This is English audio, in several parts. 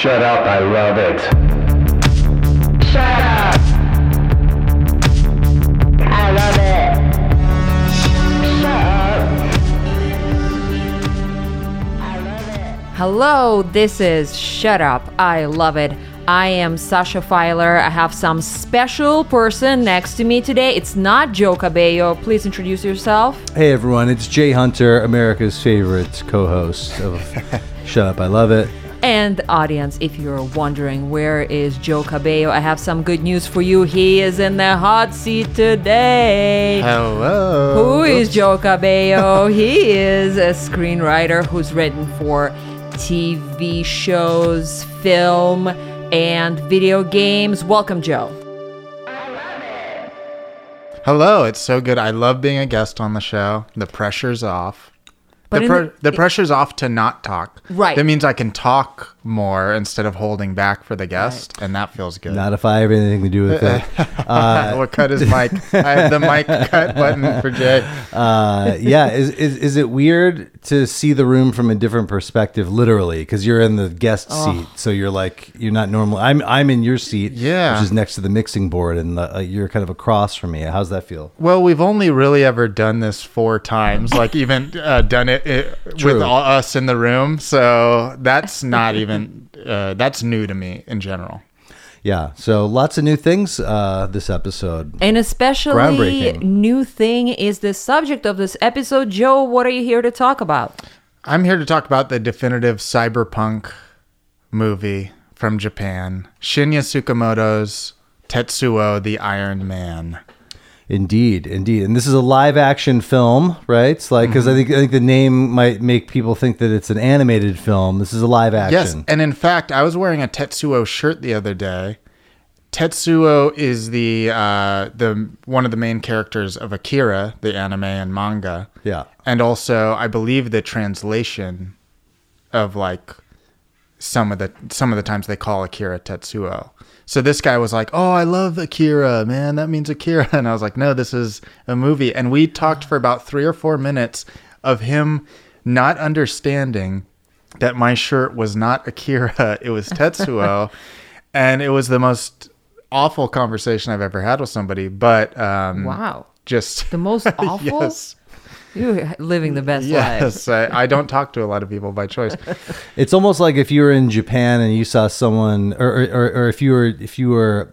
Shut up, I love it. Shut up! I love it. Shut up. I love it. Hello, this is Shut Up. I love it. I am Sasha Filer. I have some special person next to me today. It's not Joe Cabello. Please introduce yourself. Hey everyone, it's Jay Hunter, America's favorite co-host of Shut Up, I Love It. And audience, if you're wondering where is Joe Cabello, I have some good news for you. He is in the hot seat today. Hello. Who is Joe Cabello? he is a screenwriter who's written for TV shows, film, and video games. Welcome, Joe. Hello. It's so good. I love being a guest on the show. The pressure's off. But the, pre- the- the pressure's off to not talk. Right. That means I can talk more instead of holding back for the guest, and that feels good. Not if I have anything to do with it. we'll cut his mic. I have the mic cut button for Jay. Uh, yeah, is, is is it weird to see the room from a different perspective, literally? Because you're in the guest Oh. seat, so you're like you're not normal. I'm I'm in your seat, Yeah. which is next to the mixing board, and uh, you're kind of across from me. How's that feel? Well, we've only really ever done this four times, like even uh, done it, it with all us in the room. So that's not even uh, that's new to me in general. Yeah, so lots of new things uh, this episode. And especially Groundbreaking. new thing is the subject of this episode. Joe, what are you here to talk about? I'm here to talk about the definitive cyberpunk movie from Japan, Shinya Tsukamoto's Tetsuo the Iron Man. Indeed, indeed, and this is a live action film, right? It's like because I think I think the name might make people think that it's an animated film. This is a live action. Yes, and in fact, I was wearing a Tetsuo shirt the other day. Tetsuo is the uh, the one of the main characters of Akira, the anime and manga. Yeah. and also I believe the translation of like some of the some of the times they call Akira Tetsuo. So this guy was like, "Oh, I love Akira, man. That means Akira." And I was like, "No, this is a movie." And we talked for about 3 or 4 minutes of him not understanding that my shirt was not Akira, it was Tetsuo. and it was the most awful conversation I've ever had with somebody, but um Wow. just The most awful? yes. You're living the best life. Yes, I, I don't talk to a lot of people by choice. It's almost like if you were in Japan and you saw someone, or or, or, or if you were if you were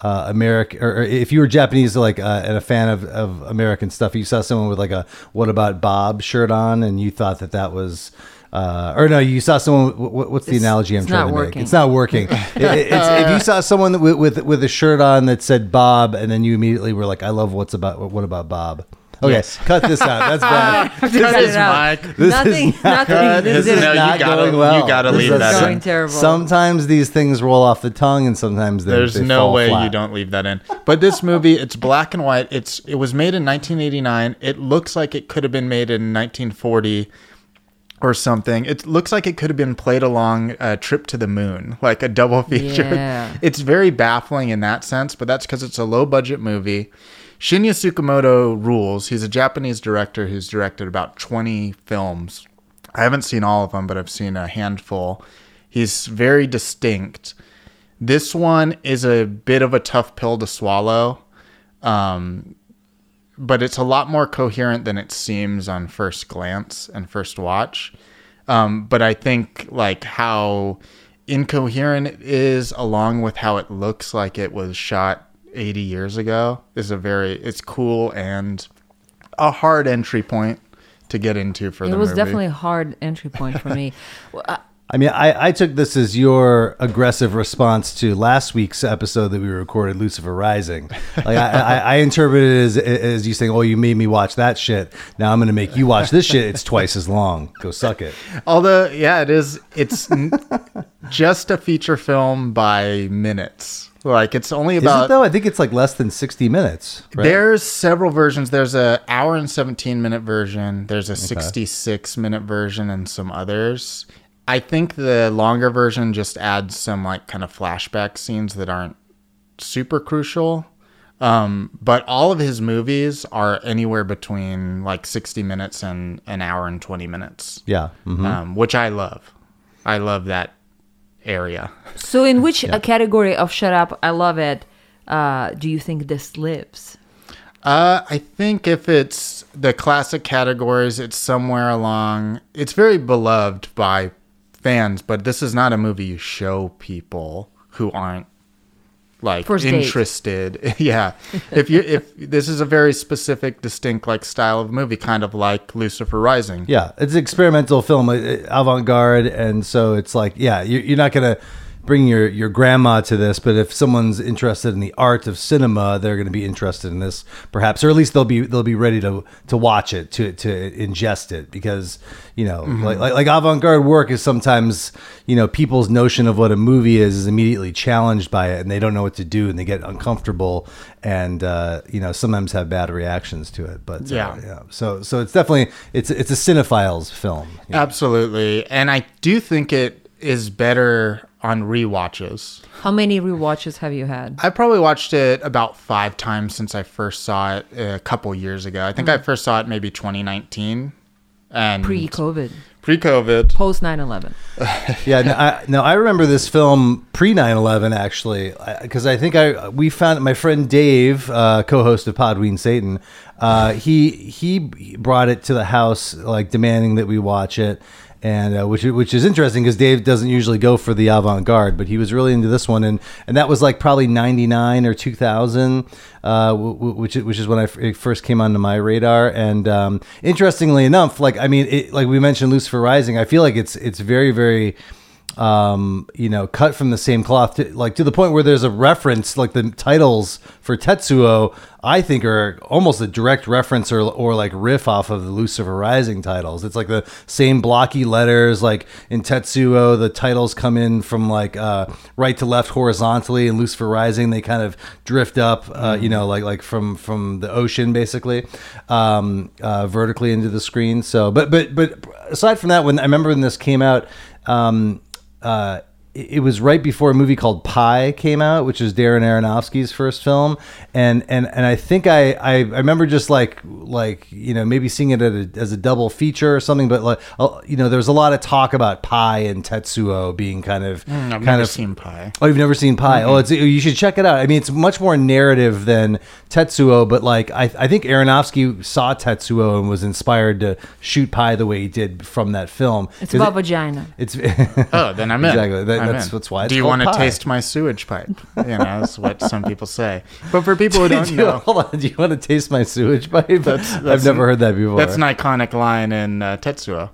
uh, American, or, or if you were Japanese, like uh, and a fan of, of American stuff, you saw someone with like a "What about Bob" shirt on, and you thought that that was. Uh, or no, you saw someone. wh- wh- What's the It's- analogy I'm trying to working. make? It's not working. It- it- it's, if you saw someone with, with with a shirt on that said Bob, and then you immediately were like, "I love what's about what about Bob." Okay, Yes. cut this out. That's bad. Cut it out. This nothing, is nothing. Cut This is no, not gotta- going well. you gotta This leave is that in. Going terrible. Sometimes these things roll off the tongue, and sometimes they, There's they no fall way you don't leave that in. But this movie, it's black and white. It's it was made in 1989. It looks like it could have been made in 1940 or something. It looks like it could have been played along a trip to the moon, like a double feature. Yeah. It's very baffling in that sense, but that's because it's a low budget movie. Shinya Tsukamoto rules. He's a Japanese director who's directed about 20 films. I haven't seen all of them, but I've seen a handful. He's very distinct. This one is a bit of a tough pill to swallow, um, but it's a lot more coherent than it seems on first glance and first watch. Um, but I think like how incoherent it is, along with how it looks like it was shot 80 years ago, is a very it's cool and a hard entry point to get into for It the was movie. definitely a hard entry point for me. Well, I- I mean, I, I took this as your aggressive response to last week's episode that we recorded, Lucifer Rising. Like I, I, I interpreted it as, as you saying, "Oh, you made me watch that shit. Now I'm going to make you watch this shit. It's twice as long. Go suck it." Although, yeah, it is. It's n- just a feature film by minutes. Like it's only about Is it though? I think it's like less than 60 minutes. Right? There's several versions. There's a hour and 17 minute version. There's a 66 minute version and some others. I think the longer version just adds some like kind of flashback scenes that aren't super crucial. Um, but all of his movies are anywhere between like 60 minutes and an hour and 20 minutes yeah. mhm. um, which I love. I love that area. So, in which uh, category of Shut Up, I Love It, uh, do you think this lives? Uh, I think if it's the classic categories, it's somewhere along. It's very beloved by fans, but this is not a movie you show people who aren't like First date. interested. yeah, if you if this is a very specific, distinct like style of movie, kind of like Lucifer Rising. Yeah, it's an experimental film, uh, uh, avant garde, and so it's like, yeah, you- you're not gonna bring your your grandma to this, but if someone's interested in the art of cinema, they're gonna be interested in this, perhaps, or at least they'll be they'll be ready to to watch it, to to ingest it, because you know, like like, like avant garde work is sometimes you know people's notion of what a movie is is immediately challenged by it, and they don't know what to do, and they get uncomfortable, and uh, you know sometimes have bad reactions to it. But uh, Yeah. yeah, so so it's definitely it's it's a cinephile's film. you know. Absolutely, and I do think it is better on rewatches. How many rewatches have you had? I probably watched it about five times since I first saw it a couple years ago. I think I first saw it maybe 2019, and Pre COVID, pre-COVID. post 9 11. Yeah, no I, no, I remember this film pre 9/11 actually, because I think I we found my friend Dave, uh, co-host of Podween Satan, uh, he he brought it to the house like demanding that we watch it. And uh, which which is interesting because Dave doesn't usually go for the avant garde, but he was really into this one, and and that was like probably ninety nine or two thousand, uh, w- w- which which is when I f- first came onto my radar. And um, interestingly enough, like I mean, it, like we mentioned, Lucifer Rising, I feel like it's it's very very um, you know, cut from the same cloth, to, like to the point where there's a reference, like the titles for Tetsuo, I think are almost a direct reference or, or like riff off of the Lucifer Rising titles. It's like the same blocky letters, like in Tetsuo, the titles come in from like uh, right to left horizontally, and Lucifer Rising they kind of drift up, uh, you know, like like from from the ocean basically, um, uh, vertically into the screen. So, but but but aside from that, when I remember when this came out. Um, uh, it it was right before a movie called Pi came out, which is Darren Aronofsky's first film, and and and I think I I, I remember just like like you know maybe seeing it at a, as a double feature or something, but like uh, you know there was a lot of talk about Pi and Tetsuo being kind of Mm, I've kind never of seen Pi. Oh, you've never seen Pi? Oh, it's you should check it out. I mean, it's much more narrative than Tetsuo, but like I, I think Aronofsky saw Tetsuo and was inspired to shoot Pi the way he did from that film. It's about it- vagina. it's Oh, then I'm in. Exactly. That- I'm that's- in. that's why it's Do you want to taste my sewage pipe? You know, that's what some people say. But for people who don't Do you- know, Hold on. Do you want to taste my sewage pipe? That's- I've that's- never heard that before. that's an iconic line in uh, Tetsuo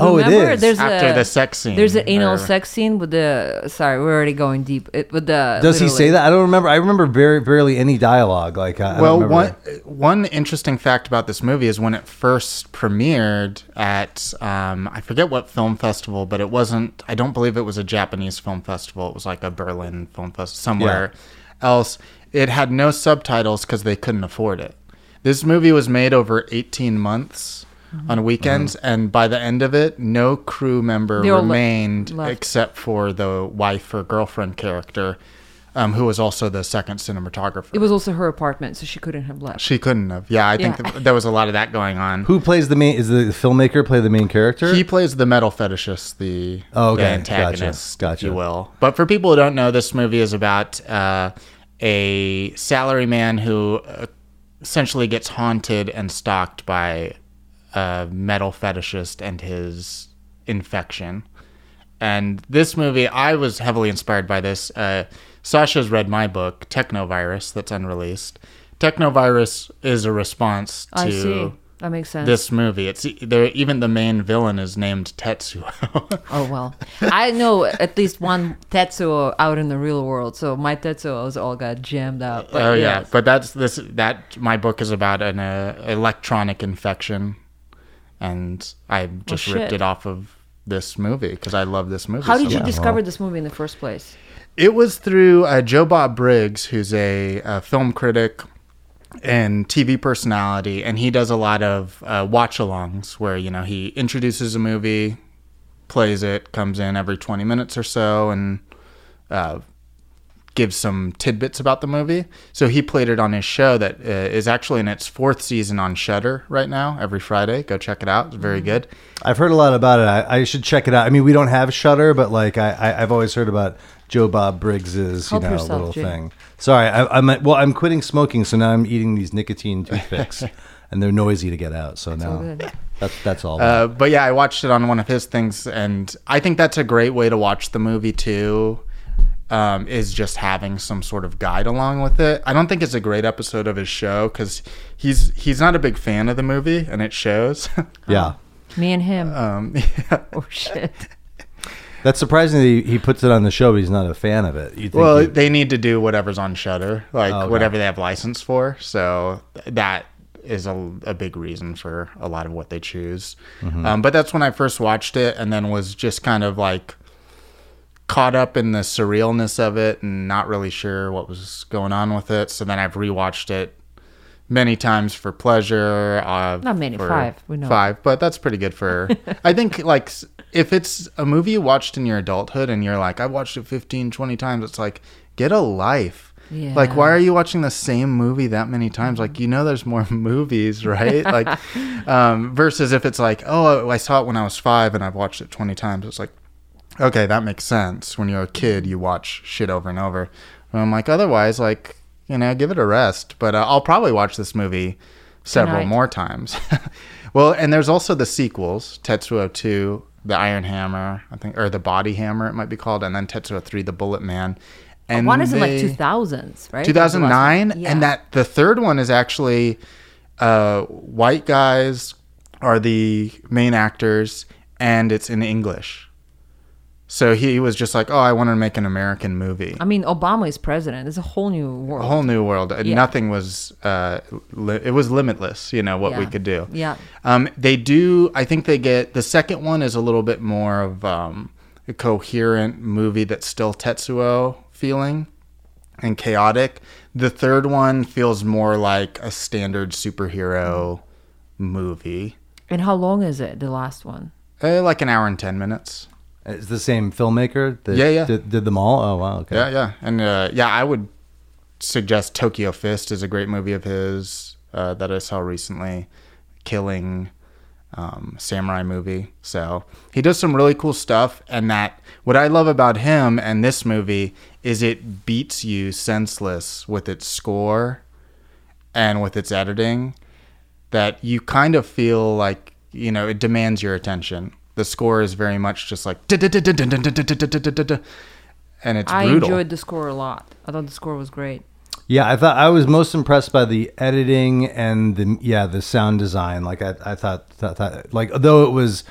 Oh, it Remember, is. There's after a, the sex scene. There's an anal or- sex scene with the. Sorry, we're already going deep. It, with the. Does he say that? I don't remember. I remember very barely any dialogue. Like, I, I Well, don't one remember. one interesting fact about this movie is when it first premiered at um, I forget what film festival, but it wasn't. I don't believe it was a Japanese film festival. It was like a Berlin film festival somewhere else. It had no subtitles because they couldn't afford it. This movie was made over 18 months on weekends, and by the end of it, no crew member They all le- remained except for the wife or girlfriend character, um, who was also the second cinematographer. It was also her apartment, so she couldn't have left. She couldn't have. Yeah, I think Yeah. th- there was a lot of that going on. Who plays the main? Is the filmmaker play the main character? He plays the metal fetishist, the, Oh, the okay. antagonist, Gotcha. if you will. But for people who don't know, this movie is about uh, a salaryman who uh, essentially gets haunted and stalked by a metal fetishist and his infection. And this movie, I was heavily inspired by this. Uh, Sasha's read my book, Technovirus, that's unreleased. Technovirus is a response to I see. That makes sense. this movie. It's there. Even the main villain is named Tetsuo. Oh well, I know at least one Tetsuo out in the real world, so my Tetsuos all got jammed up. But oh yeah, yes. but that's this. That my book is about an uh, electronic infection, and I just ripped it off of this movie because I love this movie. How so did you much. discover this movie in the first place? It was through uh, Joe Bob Briggs, who's a, uh film critic and TV personality, and he does a lot of uh, watch-alongs where you know he introduces a movie, plays it, comes in every twenty minutes or so, and uh, gives some tidbits about the movie. So he played it on his show that uh, is actually in its fourth season on Shudder right now. Every Friday, go check it out. It's very good. I've heard a lot about it. I, I should check it out. I mean, we don't have Shudder, but like I, I I've always heard about Joe Bob Briggs's you Help know yourself, little Jay. thing. Sorry, I, I'm well. I'm quitting smoking, so now I'm eating these nicotine toothpicks, and they're noisy to get out. So now that's that's all. Uh, but yeah, I watched it on one of his things, and I think that's a great way to watch the movie too. Um, is just having some sort of guide along with it. I don't think it's a great episode of his show because he's he's not a big fan of the movie, and it shows. yeah, Me and him. um, oh shit. that's surprising that he, he puts it on the show, but he's not a fan of it. Think well, he- they need to do whatever's on Shudder, like Oh, okay. whatever they have license for. So that is a, a big reason for a lot of what they choose. Mm-hmm. Um, but that's when I first watched it, and then was just kind of like caught up in the surrealness of it and not really sure what was going on with it. So then I've rewatched it many times for pleasure. Uh, Not many, five, we know. Five, but that's pretty good for. I think like if it's a movie you watched in your adulthood and you're like, I've watched it 15, 20 times, it's like, get a life. Like, why are you watching the same movie that many times? Like, you know, there's more movies, right? like, um, versus if it's like, oh, I saw it when I was five and I've watched it 20 times. It's like, okay, that makes sense. When you're a kid, you watch shit over and over. But I'm like, otherwise, like, you know, give it a rest. But uh, I'll probably watch this movie several Tonight. more times. well, and there's also the sequels Tetsuo 2, The Iron Hammer, I think, or The Body Hammer, it might be called, and then Tetsuo 3, The Bullet Man. And One is in like 2000s, right? That's the last 2009. Yeah. and that the third one is actually uh, white guys are the main actors and it's in english so he was just like oh i want to make an american movie I mean, Obama is president. It's a whole new world. a whole new world Yeah. nothing was uh, li- it was limitless you know what we could do Yeah. um, they do i think they get the second one is a little bit more of um, a coherent movie that's still tetsuo feeling and chaotic the third one feels more like a standard superhero movie And how long is it? The last one. uh, like an hour and 10 minutes it's the same filmmaker. That Yeah, yeah. Did, did them all. Oh wow. Okay. Yeah, yeah, and uh, yeah, I would suggest Tokyo Fist is a great movie of his uh, that I saw recently. Killing, um, samurai movie. So he does some really cool stuff, and that what I love about him and this movie is it beats you senseless with its score and with its editing. That you kind of feel like you know it demands your attention. The score is very much just like and it's I brutal. enjoyed the score a lot. I thought the score was great. Yeah, I thought I was most impressed by the editing and the yeah the sound design. Like I, I thought, thought, thought like though it was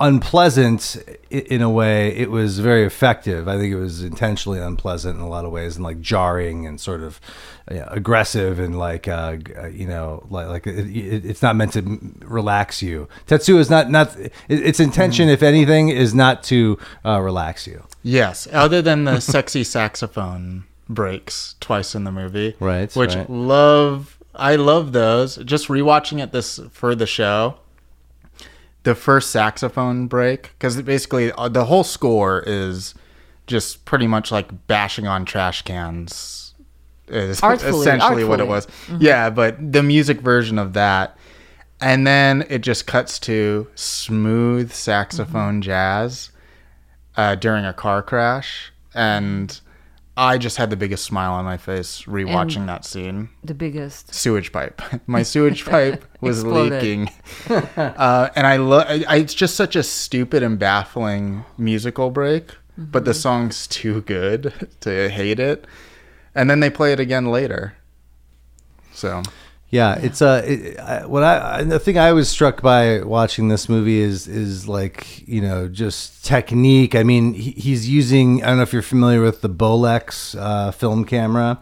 unpleasant in a way, it was very effective. I think it was intentionally unpleasant in a lot of ways and like jarring and sort of yeah, aggressive and like uh, uh, you know like like it, it, it's not meant to relax you. Tetsuo is not not it, its intention, if anything, is not to uh, relax you. Yes, other than the sexy saxophone breaks twice in the movie, Right, Which right. love, I love those. Just rewatching it this for the show, the first saxophone break because basically uh, the whole score is just pretty much like bashing on trash cans. Is Artfully, essentially what it artfully. was. Yeah, but the music version of that. And then it just cuts to smooth saxophone jazz uh, during a car crash, and I just had the biggest smile on my face rewatching And- that scene. The biggest. Sewage pipe. My sewage pipe was leaking, uh, and I love. It's just such a stupid and baffling musical break, but the song's too good to hate it. And then they play it again later. So Yeah, it's uh, it, I, what I, the thing I was struck by watching this movie is is like you know just technique. I mean, he, he's using I don't know if you're familiar with the Bolex uh, film camera,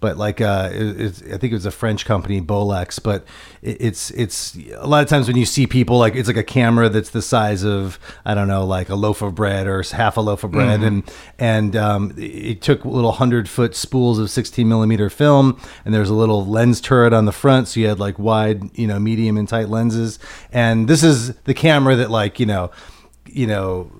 but like uh, it, it's, I think it was a French company, Bolex. But it, it's it's a lot of times when you see people like it's like a camera that's the size of I don't know like a loaf of bread or half a loaf of bread, and and um, it took little hundred foot spools of 16 millimeter film, and there's a little lens turret on the front, so you had like wide, you know, medium and tight lenses, and this is the camera that like you know, you know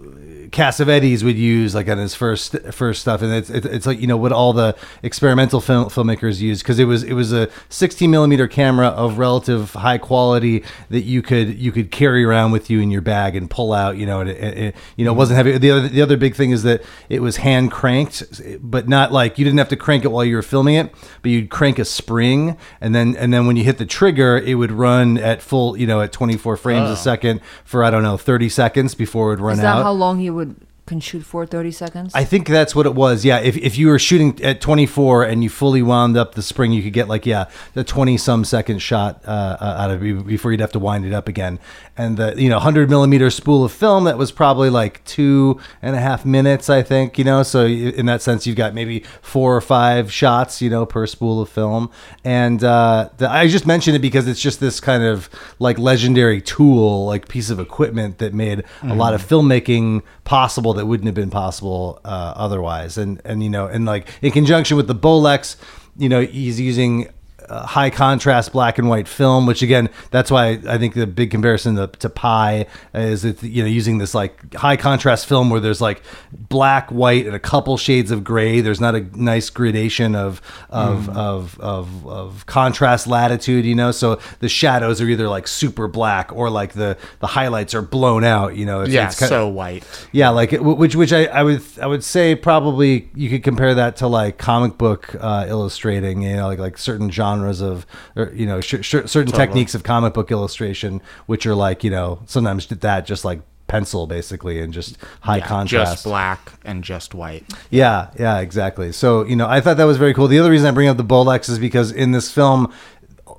Cassavetes would use like on his first first stuff, and it's it's, like you know what all the experimental film, filmmakers use because it was it was a 16 millimeter camera of relative high quality that you could you could carry around with you in your bag and pull out. You know, and it, it, you know it wasn't heavy. The other the other big thing is that it was hand cranked, but not like you didn't have to crank it while you were filming it, but you'd crank a spring, and then and then when you hit the trigger, it would run at full you know at 24 frames a oh. second for I don't know 30 seconds before it would run Is that out. how long you would can shoot for? Thirty seconds. I think that's what it was. Yeah, if, if you were shooting at 24 and you fully wound up the spring, you could get like yeah, the 20 some second shot uh, uh, out of it before you'd have to wind it up again. And the you know 100 millimeter spool of film that was probably like two and a half minutes, I think. You know, so in that sense, you've got maybe four or five shots, you know, per spool of film. And uh, the, I just mentioned it because it's just this kind of like legendary tool, like piece of equipment that made a lot of filmmaking possible that wouldn't have been possible uh, otherwise. And and you know, and like in conjunction with the Bolex, you know, he's using uh, high contrast black and white film, which again, that's why I think the big comparison to, to Pi is that you know using this like high contrast film where there's like black, white, and a couple shades of gray. There's not a nice gradation of of of, of of contrast latitude, you know. So the shadows are either like super black or like the the highlights are blown out, you know. It's, yeah, it's so white. yeah, like it- which which I, I would I would say probably you could compare that to like comic book uh, illustrating, you know, like like certain genres of or you know sh- sh- certain techniques of comic book illustration, which are like you know sometimes that just like pencil basically and just high Yeah, contrast. just black and just white. Yeah, yeah, exactly. So, you know, I thought that was very cool. The other reason I bring up the Bolex is because in this film,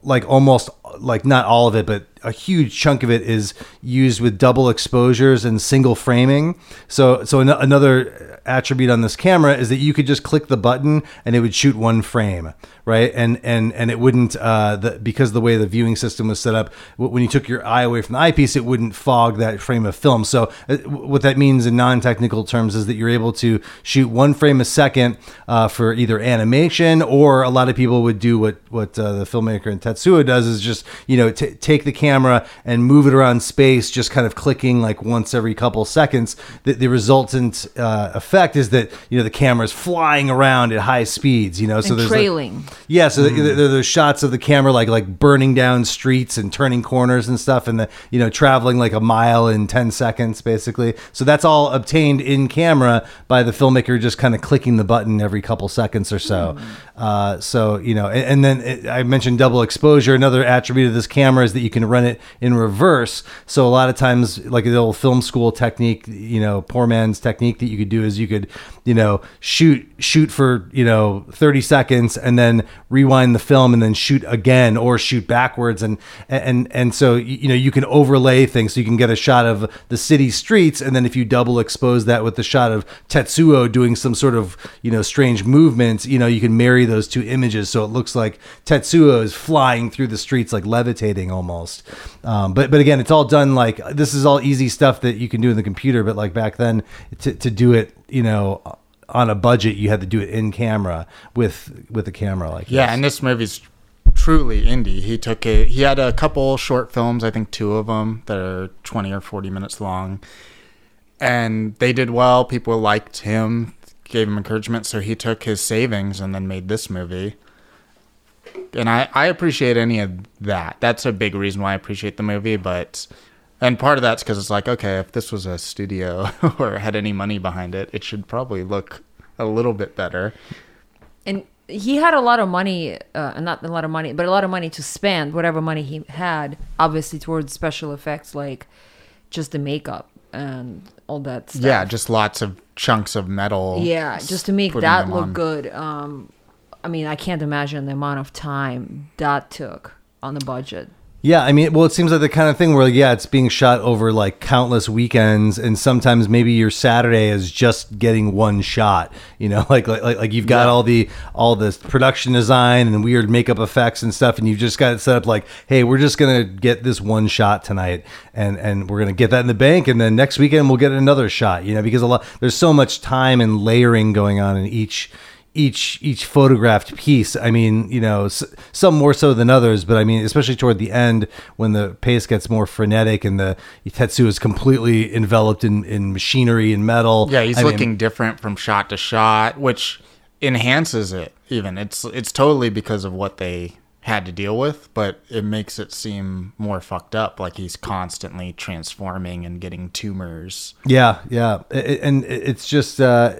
like almost like not all of it, but a huge chunk of it is used with double exposures and single framing. So, so an- another attribute on this camera is that you could just click the button and it would shoot one frame, right? And and and it wouldn't uh, the, because the way the viewing system was set up, when you took your eye away from the eyepiece, it wouldn't fog that frame of film. So, uh, what that means in non-technical terms is that you're able to shoot one frame a second uh, for either animation or a lot of people would do what what uh, the filmmaker in Tetsuo does is just you know t- take the camera and move it around space, just kind of clicking like once every couple seconds. The, the resultant uh, effect is that you know the camera is flying around at high speeds. You know, so And there's like- trailing. yeah, so there there are those shots of the camera like like burning down streets and turning corners and stuff, and the you know traveling like a mile in ten seconds, basically. So that's all obtained in camera by the filmmaker just kind of clicking the button every couple seconds or so. Uh, so you know, and, and then it, I mentioned double exposure. Another attribute of this camera is that you can run it in reverse. So a lot of times, like the old film school technique, you know, poor man's technique that you could do is you could, you know, shoot shoot for you know thirty seconds and then rewind the film and then shoot again or shoot backwards. And and and so you know you can overlay things. So you can get a shot of the city streets. And then if you double expose that with the shot of Tetsuo doing some sort of you know strange movements you know you can marry those two images. So it looks like Tetsuo is flying through the streets like levitating almost um, but but again it's all done like this is all easy stuff that you can do in the computer but like back then to, to do it you know on a budget you had to do it in camera with with a camera like Yeah, this. and this movie's truly indie. He took it. He had a couple short films, I think two of them that are twenty or forty minutes long, and they did well. People liked him, gave him encouragement, so he took his savings and then made this movie. And I I appreciate any of that. That's a big reason why I appreciate the movie, but. And part of that's because it's like, okay, if this was a studio or had any money behind it, it should probably look a little bit better. and he had a lot of money uh, not a lot of money but a lot of money to spend whatever money he had obviously towards special effects like just the makeup and all that stuff Yeah, just lots of chunks of metal. yeah just to make that look on. good um i mean i can't imagine the amount of time that took on the budget Yeah, I mean, well, it seems like the kind of thing where, yeah, it's being shot over like countless weekends, and sometimes maybe your Saturday is just getting one shot. You know, like like like, like you've got all the all this production design and weird makeup effects and stuff, and you've just got it set up like, hey, we're just gonna get this one shot tonight, and and we're gonna get that in the bank, and then next weekend we'll get another shot. You know, because a lot there's so much time and layering going on in each each each photographed piece. I mean, you know, s- some more so than others, but I mean, especially toward the end when the pace gets more frenetic and the Tetsu is completely enveloped in, in machinery and metal. Yeah, he's I mean, looking different from shot to shot, which enhances it. Even it's it's totally because of what they had to deal with, but it makes it seem more fucked up. Like he's constantly transforming and getting tumors. Yeah, yeah, I- I- and it's just uh,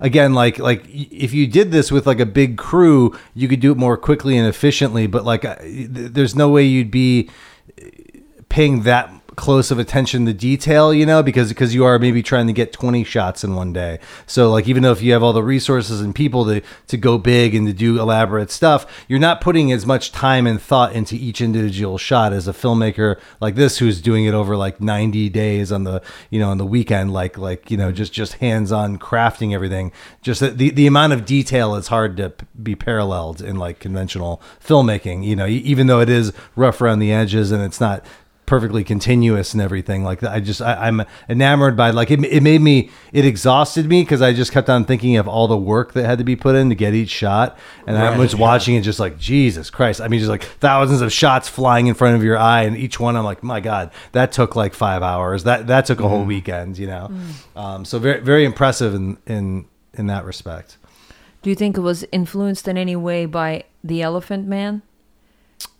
again like like if you did this with like a big crew, you could do it more quickly and efficiently. But like, there's no way you'd be eh, paying that close of attention to detail, you know, because because you are maybe trying to get 20 shots in one day. So like even though if you have all the resources and people to to go big and to do elaborate stuff, you're not putting as much time and thought into each individual shot as a filmmaker like this who's doing it over like 90 days on the, you know, on the weekend like like, you know, just just hands-on crafting everything. Just the the amount of detail is hard to be paralleled in like conventional filmmaking, you know, even though it is rough around the edges and it's not perfectly continuous and everything like. I just I, I'm enamored by like it. It made me it exhausted me because I just kept on thinking of all the work that had to be put in to get each shot, and I was yeah. watching it just like Jesus Christ. I mean, just like thousands of shots flying in front of your eye, and each one I'm like, my God, that took like five hours. That that took a whole weekend, you know. Um, so very very impressive in in in that respect. Do you think it was influenced in any way by The Elephant Man?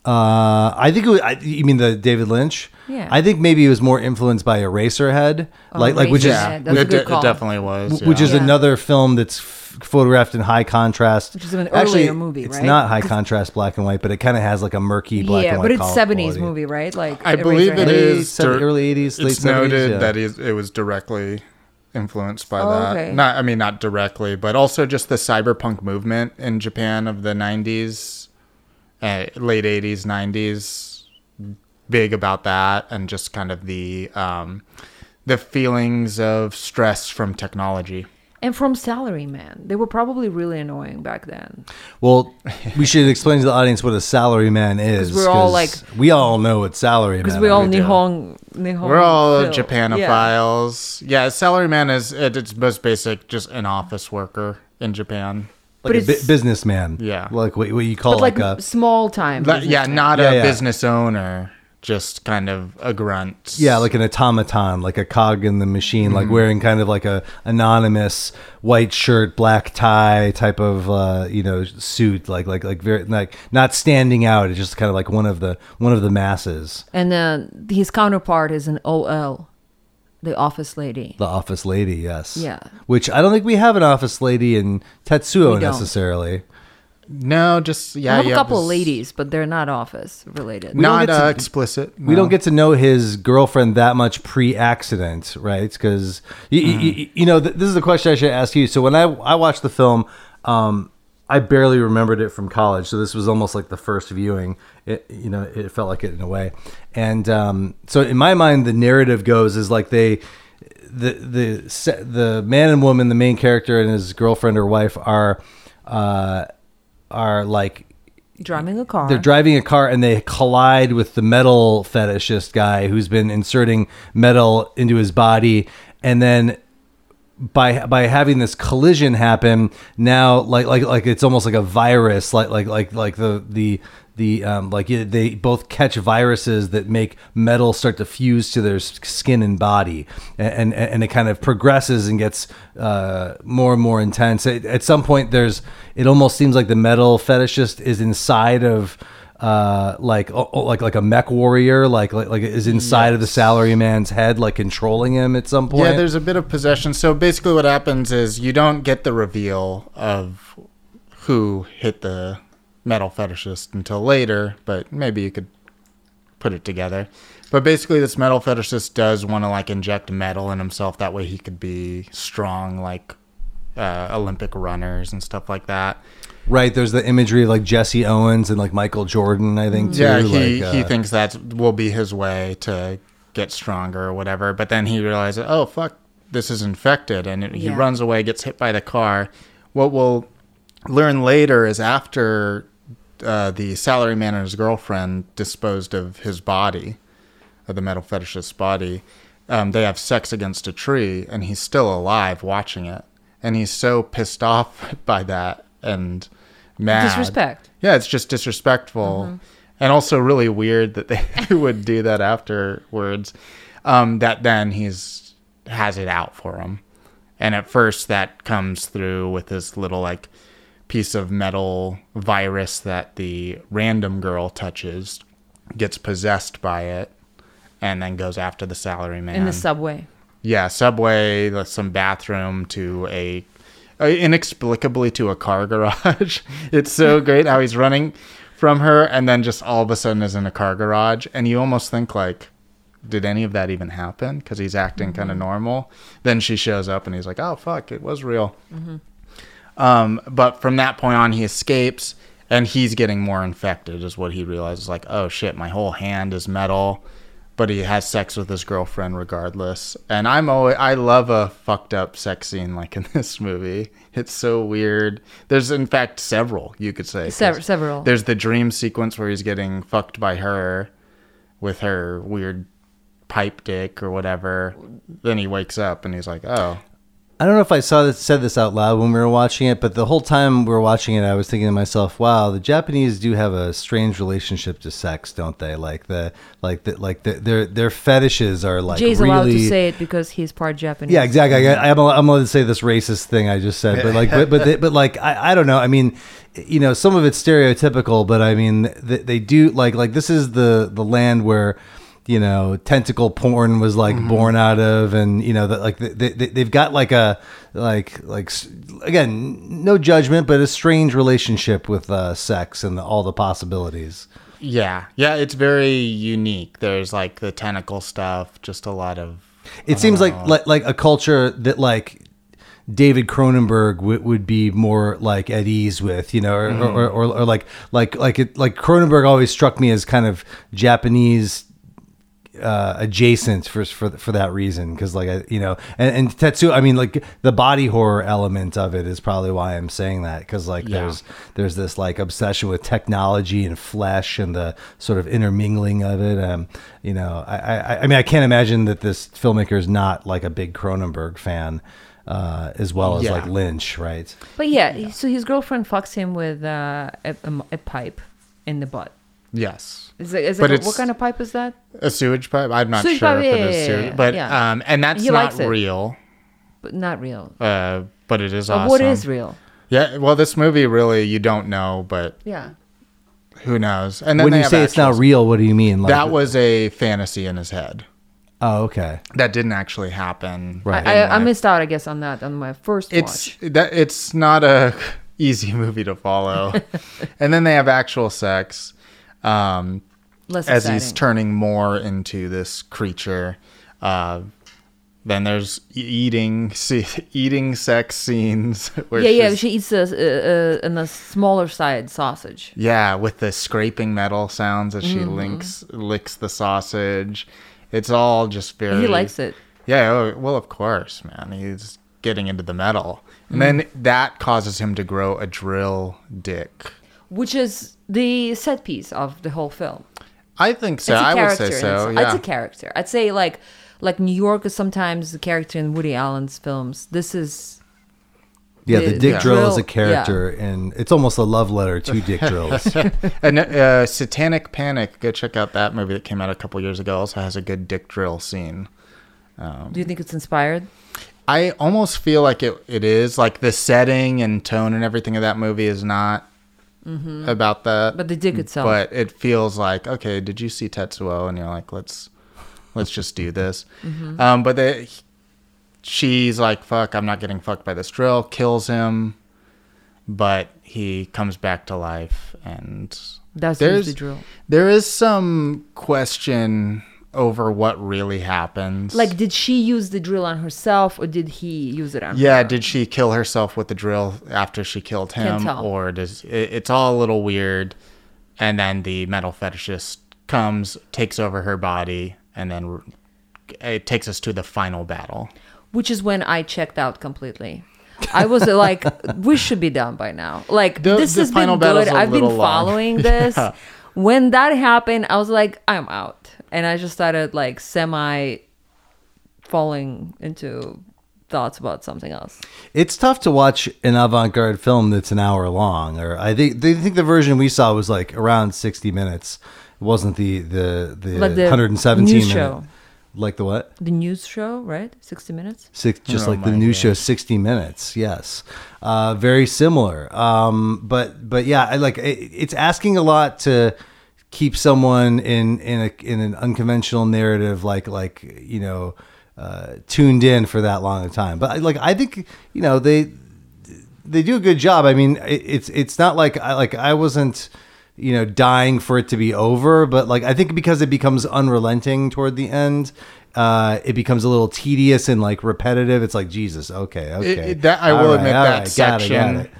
Uh, I think it was, I, you mean the David Lynch. Yeah. I think maybe it was more influenced by Eraserhead, like like which is Yeah, that's a it, good de- it call. definitely was. W- which is yeah. Yeah. another film that's f- photographed in high contrast. Which is an Actually, earlier movie, It's not high contrast black and white, but it kind of has like a murky black yeah, and white. but it's seventies movie, right? Like I believe it Eraserhead. Late is seven- dir- early 80s, late It's noted 70s, yeah. that is- it was directly influenced by Oh, that. okay. Not, I mean, not directly, but also just the cyberpunk movement in Japan of the '90s, uh, late '80s, '90s. Big about that, and just kind of the um, the feelings of stress from technology. and from Salaryman. They were probably really annoying back then. Well, we should explain to the audience what a salaryman is we're all like- we all know what salaryman. Because we all are. do. Nihon, Nihon. We're all Phil. Japanophiles. Yeah, salaryman is at its most basic, just an office worker in Japan. Like But a bu- it's- businessman. Yeah. like what, what you call But like, like, a small time. That- yeah, not Yeah, a yeah. business owner, just kind of a grunt. Yeah, like an automaton, like a cog in the machine, Mm-hmm. like wearing kind of like a anonymous white shirt, black tie type of uh, you know suit, like like like very like not standing out. It's just kind of like one of the one of the masses, And then his counterpart is an OL, the office lady. the office lady. Yes. Yeah. Which I don't think we have an office lady in Tetsuo We don't. necessarily. No, just yeah. I have you a couple this- of ladies, but they're not office related. We don't Not get to- uh, explicit. We don't get to know his girlfriend that much pre-accident, right? Because you, you, you know, th- this is a question I should ask you. So when I I watched the film, um, I barely remembered it from college. So this was almost like the first viewing. It, you know, it felt like it in a way. And um, so in my mind, the narrative goes is like they. The the the man and woman, the main character and his girlfriend or wife are uh, are like Driving a car. they're driving a car and they collide with the metal fetishist guy who's been inserting metal into his body and then by by having this collision happen now like like like it's almost like a virus like like like like the the the um like they both catch viruses that make metal start to fuse to their skin and body. And and, and it kind of progresses and gets uh more and more intense. At, at some point there's it almost seems like the metal fetishist is inside of uh like oh, oh, like like a mech warrior like like like is inside of the salary man's head like controlling him at some point Yeah, there's a bit of possession. So basically, what happens is you don't get the reveal of who hit the metal fetishist until later, but maybe you could put it together. But basically, this metal fetishist does want to like inject metal in himself. That way, he could be strong, like uh, Olympic runners and stuff like that. Right, there's the imagery of like Jesse Owens and like Michael Jordan, I think too. Yeah, he like, he uh, thinks that will be his way to get stronger or whatever. But then he realizes, oh fuck, this is infected, and it, he Yeah. runs away, gets hit by the car. What we'll learn later is after uh, the salaryman and his girlfriend disposed of his body, of the metal fetishist's body, um, they have sex against a tree, and he's still alive watching it, and he's so pissed off by that and mad. Disrespect. Yeah, it's just disrespectful, and also really weird that they would do that afterwards. Um, that then he's has it out for him, and at first that comes through with this little like piece of metal virus that the random girl touches, gets possessed by it, and then goes after the salary man In the subway. yeah, subway, some bathroom to a Uh, inexplicably to a car garage. it's so great how he's running from her and then just all of a sudden is in a car garage. And you almost think like did any of that even happen? Because he's acting kind of mm-hmm. normal. Then she shows up and he's like oh fuck it was real. Mm-hmm. Um, but from that point on he escapes and he's getting more infected is what he realizes. Like oh shit my whole hand is metal but he has sex with his girlfriend regardless. And I'm always I love a fucked up sex scene like in this movie. It's so weird. There's in fact several you could say Sever- several. There's the dream sequence where he's getting fucked by her with her weird pipe dick or whatever. Then he wakes up and he's like, "Oh, I don't know if I saw this, said this out loud when we were watching it, but the whole time we were watching it, I was thinking to myself, "Wow, the Japanese do have a strange relationship to sex, don't they? Like the like the like the, their their fetishes are like Jay's really." allowed to say it because he's part Japanese. Yeah, exactly. I, I'm, I'm allowed to say this racist thing I just said, but like, but but, they, but like, I, I don't know. I mean, you know, some of it's stereotypical, but I mean, they, they do like like this is the the land where you know tentacle porn was like born out of, and you know that like they, they they've got like a like like again no judgment, but a strange relationship with uh, sex and all the possibilities. yeah. Yeah, it's very unique. There's like the tentacle stuff, just a lot of It seems like, like like a culture that like David Cronenberg w- would be more like at ease with, you know, or, or, or, or like like like it like Cronenberg always struck me as kind of Japanese uh, adjacent for for for that reason because like I, you know and, and Tetsu I mean like the body horror element of it is probably why I'm saying that because like Yeah. there's there's this like obsession with technology and flesh and the sort of intermingling of it um you know I I, I mean I can't imagine that this filmmaker is not like a big Cronenberg fan uh as well as Yeah. like Lynch right But yeah, so his girlfriend fucks him with uh, a, a, a pipe in the butt. yes. Is it, is But it it's- what kind of pipe is that? A sewage pipe? I'm not Sewage sure pipe, if yeah, is yeah, sewage, yeah, but yeah. um, and that's He not real. But not real. Uh, but it is But awesome. what is real? Yeah, well, this movie really you don't know, but Yeah. who knows? And then when you have say it's not real what do you mean like that was a fantasy in his head oh okay that didn't actually happen. Right. in I, I missed out, I guess, on that on my first It's watch. that it's not a easy movie to follow. and then they have actual sex. Um, Less as exciting. he's turning more into this creature. Uh, then there's eating, see, eating sex scenes. Where yeah, yeah. She eats a, a, a, smaller side sausage. yeah, with the scraping metal sounds as she Mm-hmm. links licks the sausage. It's all just very. He likes it. Yeah, oh, well, of course, man. He's getting into the metal, and then Mm. that causes him to grow a drill dick. Which is the set piece of the whole film. I think so. It's a I would character. say so. its- Yeah. It's a character. I'd say like like New York is sometimes the character in Woody Allen's films. This is yeah the the dick drill is a character and it's almost a love letter to dick drills And uh, Satanic Panic, go check out that movie that came out a couple years ago. Also has a good dick drill scene. do you think it's inspired? I almost feel like it, it is like the setting and tone and everything of that movie is not about that. Mm-hmm. But the dick itself. But it feels like okay. Did you see Tetsuo? And you're like, let's let's just do this. Mm-hmm. Um, but they, she's like, fuck, I'm not getting fucked by this drill. Kills him, but he comes back to life and That's there's the drill. there is some question over what really happens. Like, did she use the drill on herself, or did he use it on her? Yeah, did she kill herself with the drill after she killed him, or does it, it's all a little weird? And then the metal fetishist comes, takes over her body, and then it takes us to the final battle. Which is when I checked out completely. I was uh, like, we should be done by now. Like, The- this the has final been good. I've been long. following this. When that happened, I was like, I'm out. And I just started like semi falling into thoughts about something else. It's tough to watch an avant-garde film that's an hour long. Or I think they think the version we saw was like around sixty minutes. It wasn't the the the, Like the 117 news minute. show. Like the what? The news show, right? 60 minutes? Six, just Oh like the my news show, sixty minutes. Yes, uh, very similar. Um, but but yeah, I like it, it's asking a lot to keep someone in in a in an unconventional narrative, like like you know, uh, tuned in for that long a time. But I- like I think you know they they do a good job. I mean, it, it's it's not like I like I wasn't you know dying for it to be over, but like I think because it becomes unrelenting toward the end, uh, it becomes a little tedious and like repetitive. It's like Jesus, okay, okay. it- that- I All will right, admit that right, got it, got section- it.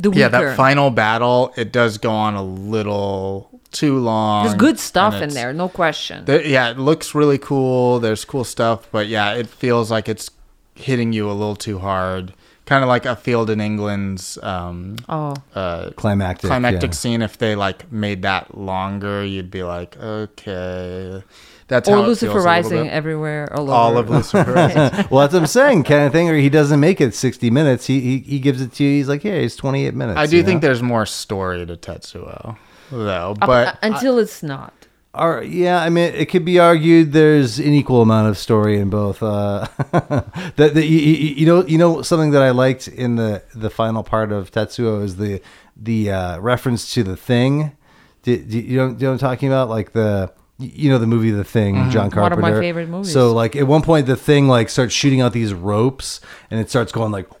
The weaker. Yeah, that final battle, it does go on a little too long. There's good stuff in there, no question. there- yeah, it looks really cool. There's cool stuff, but yeah, it feels like it's hitting you a little too hard. Kind of like a Field in England's um, oh, uh, Climactic, climactic yeah. scene. If they like made that longer, you'd be like, okay, that's or how Lucifer feels a little Rising bit. everywhere, all, All over. of Lucifer Rising. well, that's what I'm saying. Kind of thing, or he doesn't make it 60 minutes. He he, he gives it to you. He's like, yeah, it's 28 minutes. I do think know? there's more story to Tetsuo, though. But uh, until it's not. Or, yeah, I mean, it could be argued there's an equal amount of story in both. Uh, that, that you, you you know, you know, something that I liked in the the final part of Tetsuo is the the uh, reference to the thing. Do, do you know, do you know what I'm talking about? Like the you know the movie The Thing, John Carpenter. One of my favorite movies. So like at one point the thing like starts shooting out these ropes and it starts going like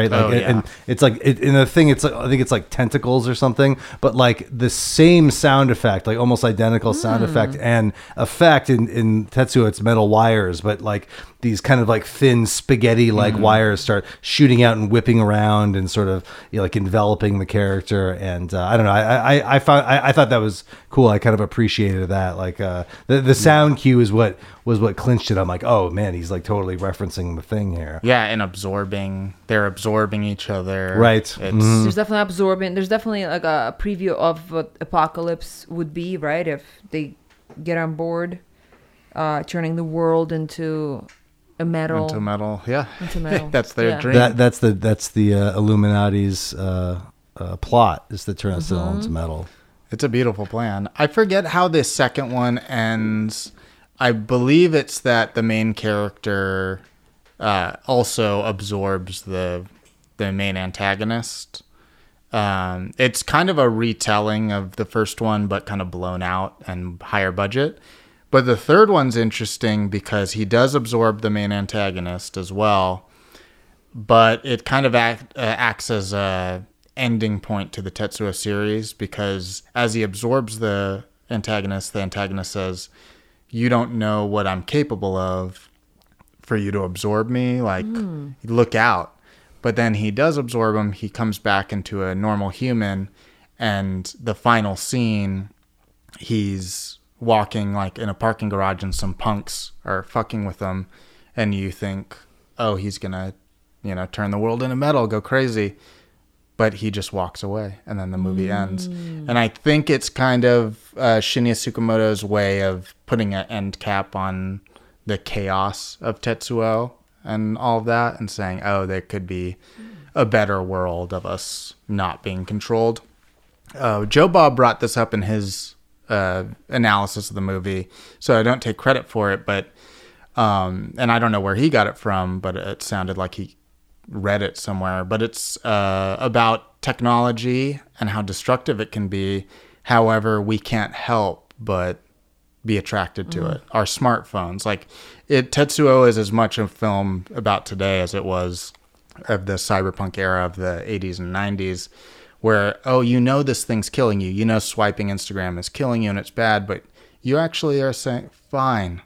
right like Oh, and- yeah. and it's like it, in the thing it's like, i think it's like tentacles or something but like the same sound effect like almost identical sound hmm. effect and effect in in tetsuo it's metal wires but like these kind of like thin spaghetti like wires start shooting out and whipping around and sort of you know, like enveloping the character and uh, i don't know i i i found I, I thought that was cool i kind of appreciated that like uh the, the sound cue is what was what clinched it i'm like oh man he's like totally referencing the thing here yeah, and absorbing, they're absorbing each other. Right. It's Mhm. There's definitely absorbing. There's definitely like a preview of what apocalypse would be, right? If they get on board, uh, turning the world into a metal. into metal. Yeah, Into metal. that's their Yeah. dream. That that's the that's the uh, Illuminati's uh, uh, plot is to turn us all into metal. It's a beautiful plan. I forget how this second one ends. I believe it's that the main character uh, also absorbs the the main antagonist. Um, it's kind of a retelling of the first one, but kind of blown out and higher budget. But the third one's interesting because he does absorb the main antagonist as well, but it kind of act, uh, acts as a ending point to the Tetsuo series because as he absorbs the antagonist, the antagonist says, "You don't know what I'm capable of for you to absorb me. Like, look out." But then he does absorb him. He comes back into a normal human, and the final scene, he's walking like in a parking garage, and some punks are fucking with him, and you think, "Oh, he's gonna." You know, turn the world into metal, go crazy. But he just walks away and then the movie ends. And i think it's kind of uh, shinya tsukamoto's way of putting an end cap on the chaos of tetsuo and all of that and saying oh there could be a better world of us not being controlled. Uh, joe bob brought this up in his uh, analysis of the movie so i don't take credit for it but um, and i don't know where he got it from but it sounded like he read it somewhere, but it's uh, about technology and how destructive it can be. However, we can't help but be attracted to it. Our smartphones, like it, Tetsuo is as much a film about today as it was of the cyberpunk era of the 80s and 90s, where oh, you know this thing's killing you. You know swiping Instagram is killing you and it's bad, but you actually are saying fine.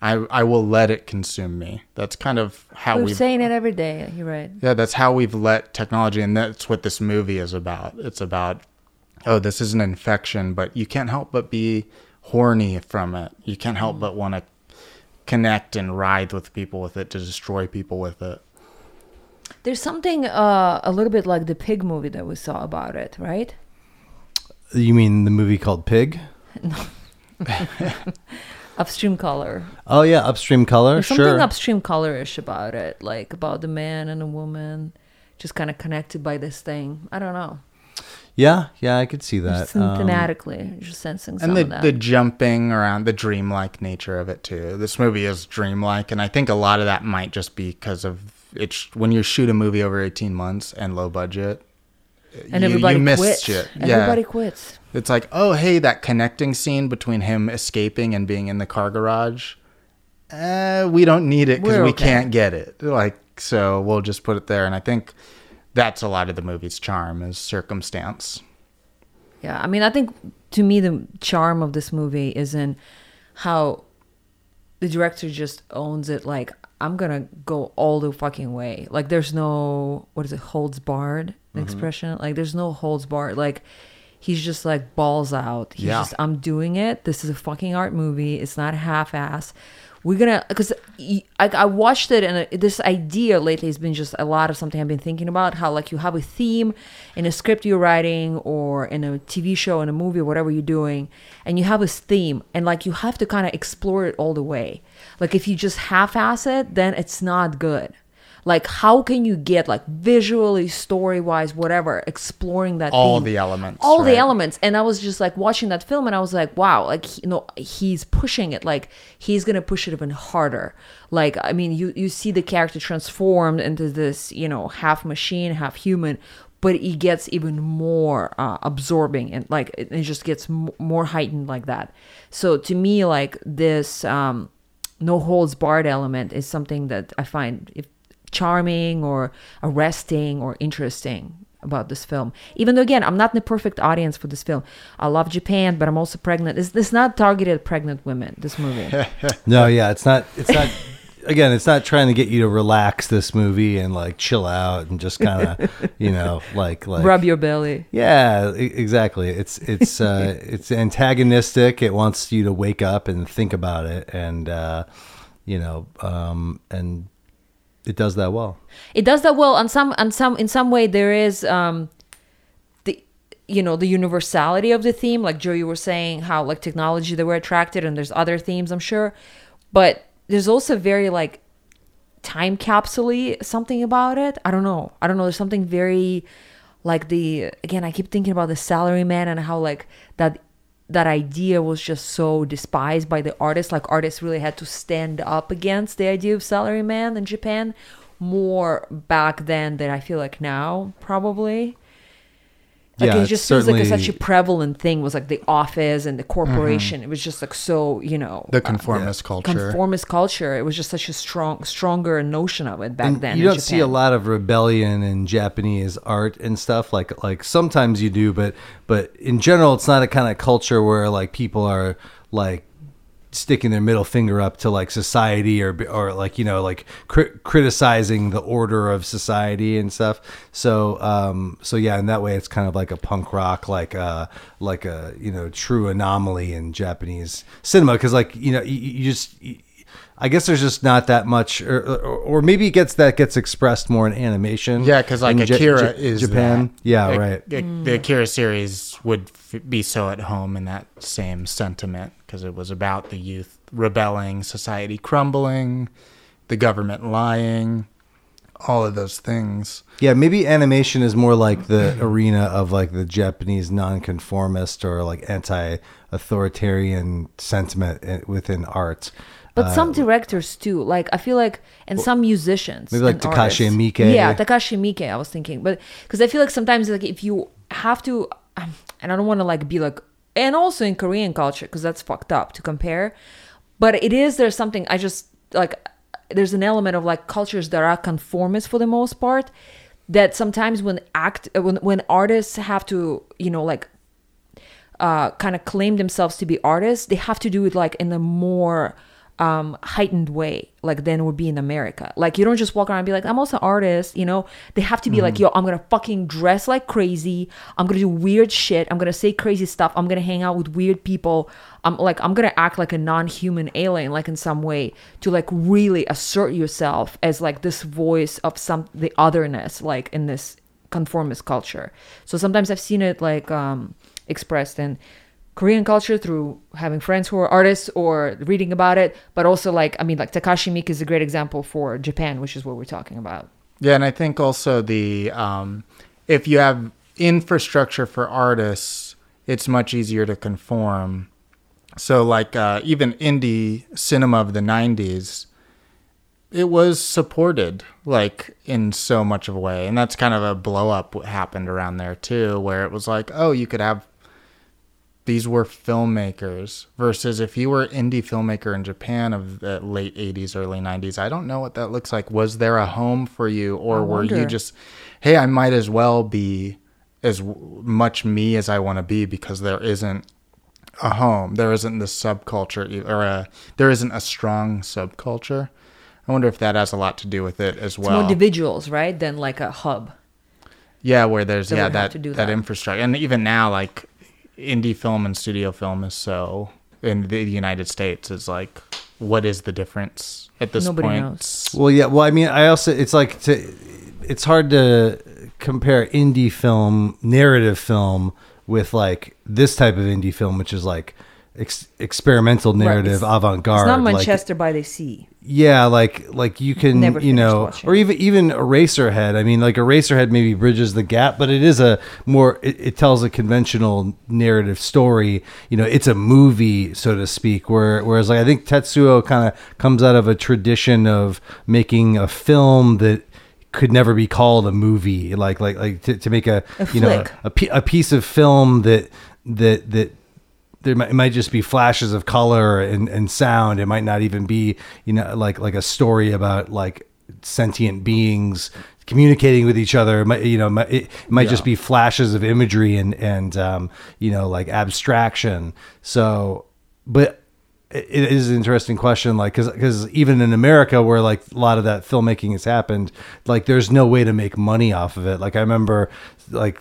I, I will let it consume me. That's kind of how We're we've saying it every day. You're right. yeah, that's how we've let technology, and that's what this movie is about. It's about, oh, this is an infection, but you can't help but be horny from it. You can't help mm. but want to connect and ride with people with it to destroy people with it. There's something uh, a little bit like the pig movie that we saw about it, right? You mean the movie called Pig? No. upstream color. Oh yeah, upstream color. There's something Sure. upstream colorish about it, like about the man and the woman, just kind of connected by this thing. I don't know. yeah, yeah, I could see that. Just Um, thematically, just sensing some and the, of that. the jumping around the dreamlike nature of it too this movie is dreamlike and i think a lot of that might just be because of it's when you shoot a movie over 18 months and low budget and you- everybody you miss quits. shit. Everybody yeah quits. it's like oh hey that connecting scene between him escaping and being in the car garage uh, we don't need it because we okay. can't get it like so we'll just put it there and i think that's a lot of the movie's charm is circumstance Yeah, I mean, I think to me the charm of this movie is in how the director just owns it. Like, I'm gonna go all the fucking way. Like, there's no what is it, holds barred mm-hmm. expression. Like, there's no holds barred. Like, he's just like balls out. He's Yeah. just, I'm doing it. This is a fucking art movie. It's not half ass. We're gonna because I, I watched it and uh, this idea lately has been just a lot of something I've been thinking about how like you have a theme in a script you're writing or in a TV show in a movie whatever you're doing and you have this theme and like you have to kind of explore it all the way. Like if you just half-ass it then it's not good like how can you get like visually story wise whatever exploring that All theme? the elements, all the elements. And i was just like watching that film and i was like wow like you know he's pushing it. Like he's gonna push it even harder. Like i mean you you see the character transformed into this you know half machine half human but it gets even more uh, absorbing and like it, it just gets m- more heightened like that. So to me like this um no holds barred element is something that i find if charming or arresting or interesting about this film. Even though again, I'm not the perfect audience for this film. I love Japan, but I'm also pregnant. It's, it's not targeted at pregnant women. This movie. No, yeah, it's not. It's not. again, it's not trying to get you to relax this movie and like chill out and just kind of, you know, like like Rub your belly. Yeah, exactly. It's it's uh, it's antagonistic. It wants you to wake up and think about it, and uh, you know, um, and it does that well. It does that well. On some, on some, in some way, there is um, the you know the universality of the theme. Like Joe, you were saying how like technology they were attracted, and there's other themes, I'm sure, but there's also very like time capsule something about it. I don't know. I don't know. There's something very like the again. I keep thinking about the salary man and how like that that idea was just so despised by the artists. Like artists really had to stand up against the idea of salary man in Japan more back then than I feel like now probably. Like Yeah, it it's just feels like a, such a prevalent thing was like the office and the corporation. It was just like so you know The uh, conformist culture. conformist culture. It was just such a strong, stronger notion of it back And then. you don't see a lot of rebellion in Japanese art and stuff like like sometimes you do, but but in general, it's not a kind of culture where like people are like sticking their middle finger up to like society or or like you know like cri- criticizing the order of society and stuff so um so yeah in that way it's kind of like a punk rock like uh like a you know true anomaly in japanese cinema because like you know you, you just you, I guess there's just not that much, or, or, or maybe it gets that gets expressed more in animation. Yeah, because like in Akira Ja- is Japan. that. Yeah, Like, right. The, the Akira series would f- be so at home in that same sentiment because it was about the youth rebelling, society crumbling, the government lying, all of those things. Yeah, maybe animation is more like the arena of like the Japanese nonconformist or like anti-authoritarian sentiment within art. But some directors too. Like I feel like, and some musicians, maybe like Takashi artists. Miike. Yeah, Takashi Miike. I was thinking, but because I feel like sometimes like if you have to, um, and I don't want to like be like, and also in Korean culture because that's fucked up to compare. But it is there's something I just like. There's an element of like cultures that are conformist for the most part. That sometimes when act when when artists have to you know like uh, kind of claim themselves to be artists, they have to do it like in a more um, heightened way, like than would be in America. Like you don't just walk around and be like, I'm also an artist, you know. They have to be like, yo, I'm gonna fucking dress like crazy. I'm gonna do weird shit. I'm gonna say crazy stuff. I'm gonna hang out with weird people. I'm like, I'm gonna act like a non-human alien, like in some way, to like really assert yourself as like this voice of some the otherness, like in this conformist culture. So sometimes I've seen it like um expressed in Korean culture through having friends who are artists or reading about it, but also like I mean like Takashi Miike is a great example for Japan, which is what we're talking about. Yeah, and I think also the um, if you have infrastructure for artists, it's much easier to conform. So, like uh, even indie cinema of the '90s, it was supported like in so much of a way, and that's kind of a blow up happened around there too, where it was like, oh, you could have these were filmmakers versus if you were indie filmmaker in Japan of the late 80s early 90s I don't know what that looks like. Was there a home for you or were you just hey I might as well be as much me as I want to be because there isn't a home. There isn't this subculture or a there isn't a strong subculture. I wonder if that has a lot to do with it as It's well. more individuals, right, than like a hub. yeah, where there's That yeah that that that. infrastructure, and even now, like indie film and studio film is so in the United States is like, what is the difference at this Nobody point? knows. Well, yeah. Well, I mean, I also it's like to it's hard to compare indie film, narrative film, with like this type of indie film, which is like ex- experimental narrative, It's- avant-garde. It's not like- Manchester by the Sea. yeah, like like you can Never you know, or even even Eraserhead. I mean, like Eraserhead maybe bridges the gap, but it is a more it, it tells a conventional narrative story. You know, it's a movie, so to speak. Where whereas like I think Tetsuo kind of comes out of a tradition of making a film that could never be called a movie like like like to, to make a, A you know flick. a, pi- a piece of film that that that there might, it might just be flashes of color and, and sound. It might not even be, you know, like like a story about like sentient beings communicating with each other. It might, you know, it might just be flashes of imagery and and um, you know, like abstraction. So, but it it is an interesting question like because because even in america where like a lot of that filmmaking has happened like there's no way to make money off of it like i remember like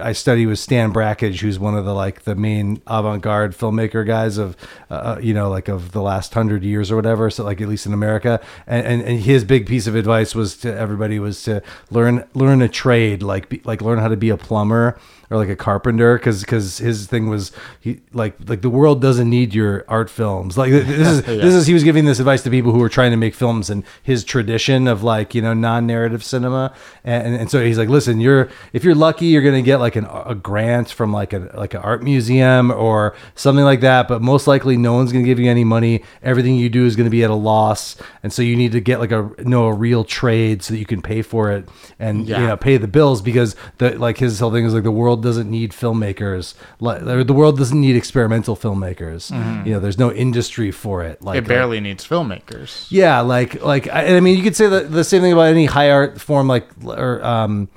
i study with Stan Brakhage who's one of the like the main avant-garde filmmaker guys of uh, you know like of the last hundred years or whatever so like at least in america. And, and, and his big piece of advice was to everybody was to learn learn a trade like be, like learn how to be a plumber or like a carpenter because because his thing was he like like the world doesn't need your art films. Like this is this is he was giving this advice to people who were trying to make films in his tradition of like you know non-narrative cinema. And and so he's like listen you're if you're lucky you're gonna get like an, a grant from like a like an art museum or something like that but most likely no one's gonna give you any money. Everything you do is gonna be at a loss. And so you need to get like a know a real trade so that you can pay for it and Yeah. you know pay the bills because the like his whole thing is like the world doesn't need filmmakers like the world doesn't need experimental filmmakers you know there's no industry for it like it barely needs filmmakers. yeah like like I, I mean you could say the, the same thing about any high art form like or um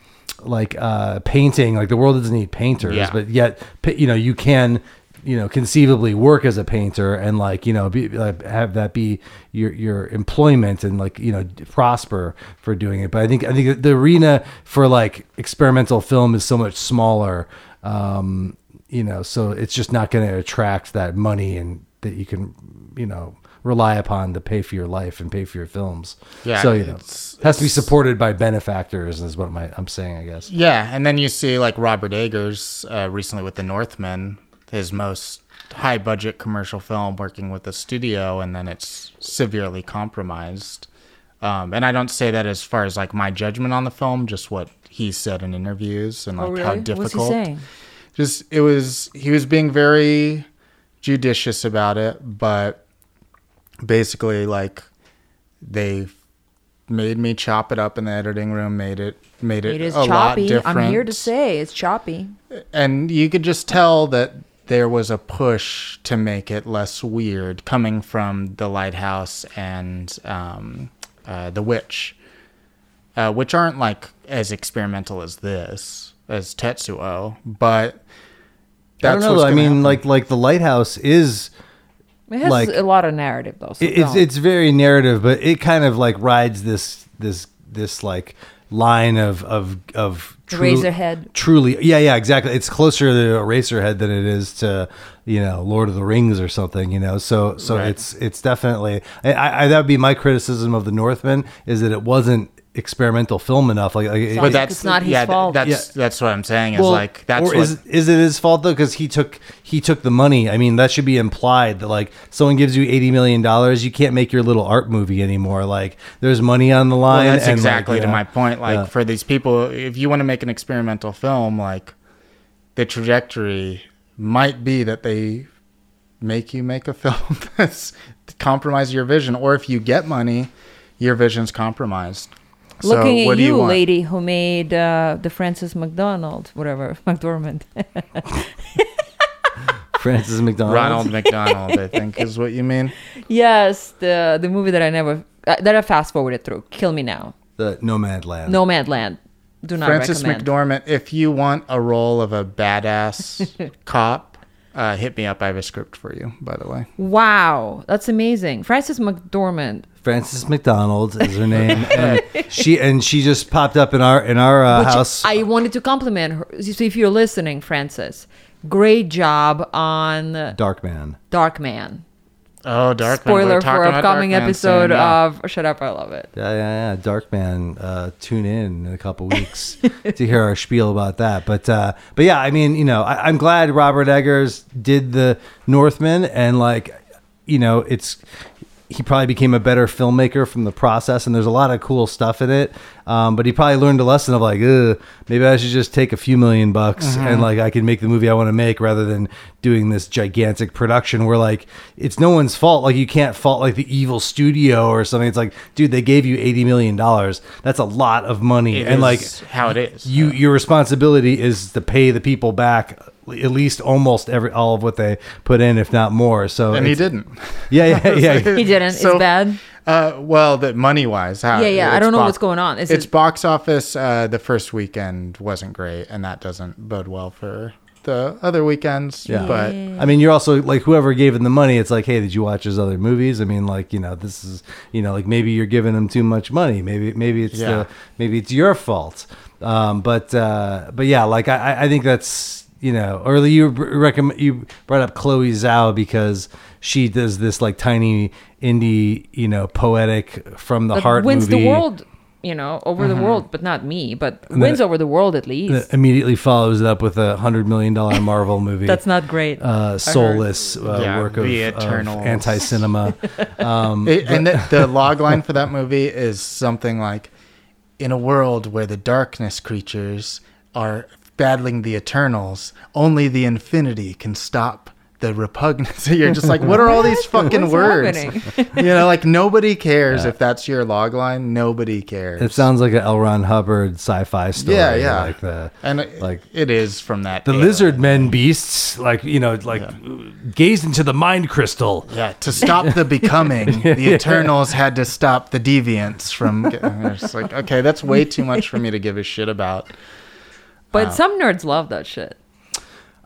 like uh painting like the world doesn't need painters Yeah. but yet you know you can you know conceivably work as a painter and like you know be like have that be your your employment and like you know prosper for doing it. But i think i think the arena for like experimental film is so much smaller um you know so it's just not going to attract that money and that you can you know rely upon to pay for your life and pay for your films. Yeah, so you know it's- it has to be supported by benefactors is what my, i'm saying i guess. Yeah, and then you see like Robert Eggers uh, recently with The Northman, his most high budget commercial film, working with a studio, and then it's severely compromised. Um, and I don't say that as far as like my judgment on the film, just what he said in interviews and like oh, really? how What's difficult. he saying? Just it was he was being very judicious about it, but basically like they made me chop it up in the editing room, made it made it, It is a lot choppy. different I'm here to say it's choppy. and you could just tell that there was a push to make it less weird coming from the lighthouse and um, uh, the witch uh, which aren't like as experimental as this as tetsuo but i don't know what's i mean happen. like like the lighthouse is It has Like- a lot of narrative though. So it's don't. it's very narrative, but it kind of like rides this this this like line of of of Eraserhead. Truly, yeah, yeah, exactly. It's closer to Eraserhead than it is to you know Lord of the Rings or something. You know, so so Right. it's it's definitely I, I that would be my criticism of the Northman is that it wasn't experimental film enough. Like, like But it- that's- It's not his yeah, fault. That's Yeah. that's what I'm saying. Is well, like that's or what is is it his fault though? Because he took he took the money. I mean, that should be implied that like someone gives you eighty million dollars, you can't make your little art movie anymore. Like there's money on the Well, line. that's and, like, exactly to yeah. my point. Like Yeah. for these people, if you want to make an experimental film, like the trajectory might be that they make you make a film that's compromise your vision, or if you get money, your vision's compromised. So Looking what at do you, want? lady who made uh, the Francis McDonald, whatever, McDormand. Francis McDonald. Ronald McDonald, I think is what you mean. yes, the the movie that I never uh, that I fast forwarded through. Kill Me Now, the Nomad Land. Nomadland. Do not Francis recommend. McDormand, if you want a role of a badass cop, uh, hit me up. I have a script for you, by the way. Wow, that's amazing. Frances McDormand, Francis McDonald is her name, and she and she just popped up in our in our uh, which house. I wanted to compliment her. So if you're listening, Frances, great job on Darkman. Dark Man. Oh, Darkman. Spoiler for upcoming episode of Shut Up, I Love It. Yeah, yeah, yeah. Darkman. Uh, tune in in a couple weeks to hear our spiel about that. But, uh, but yeah, I mean, you know, I, I'm glad Robert Eggers did the Northman, and like, you know, it's he probably became a better filmmaker from the process, and there's a lot of cool stuff in it. Um, but he probably learned a lesson of like, maybe I should just take a few million bucks and like I can make the movie I want to make rather than doing this gigantic production where like it's no one's fault. Like you can't fault like the evil studio or something. It's like, dude, they gave you eighty million dollars. That's a lot of money, It and like how it is. you your responsibility is to pay the people back at least almost every all of what they put in, if not more. So and he didn't. Yeah, yeah, yeah. He didn't. So- it's bad. Uh, well, that money wise, how? Yeah, yeah, I don't know box- what's going on. Is it's it- box office. Uh, the first weekend wasn't great, and that doesn't bode well for the other weekends. Yeah. But I mean, you're also like whoever gave him the money. It's like, hey, did you watch his other movies? I mean, like you know, this is you know, like maybe you're giving him too much money. Maybe maybe it's Yeah. the maybe it's your fault. Um, but uh, but yeah, like I I think that's you know, or you recommend you brought up Chloe Zhao because she does this like tiny indie, you know, poetic from the That heart wins movie. the world, you know, over the world, but not me, but then wins it- over the world at least. that immediately follows it up with a hundred million dollar Marvel movie. That's not great. uh, soulless uh, Yeah, work of, The of anti-cinema. Um, and the, the log line for that movie is something like in a world where the darkness creatures are battling the eternals only the infinity can stop the repugnance you're just like what are all these fucking words happening? you know like nobody cares if that's your log line nobody cares it sounds like an L. Ron Hubbard sci-fi story. Yeah, yeah. Like the and like- like it is from that the era. lizard men beasts, like you know, like gaze into the mind crystal. Yeah, to stop the becoming, the Eternals had to stop the deviants from. It's like, okay, that's way too much for me to give a shit about. But some nerds love that shit.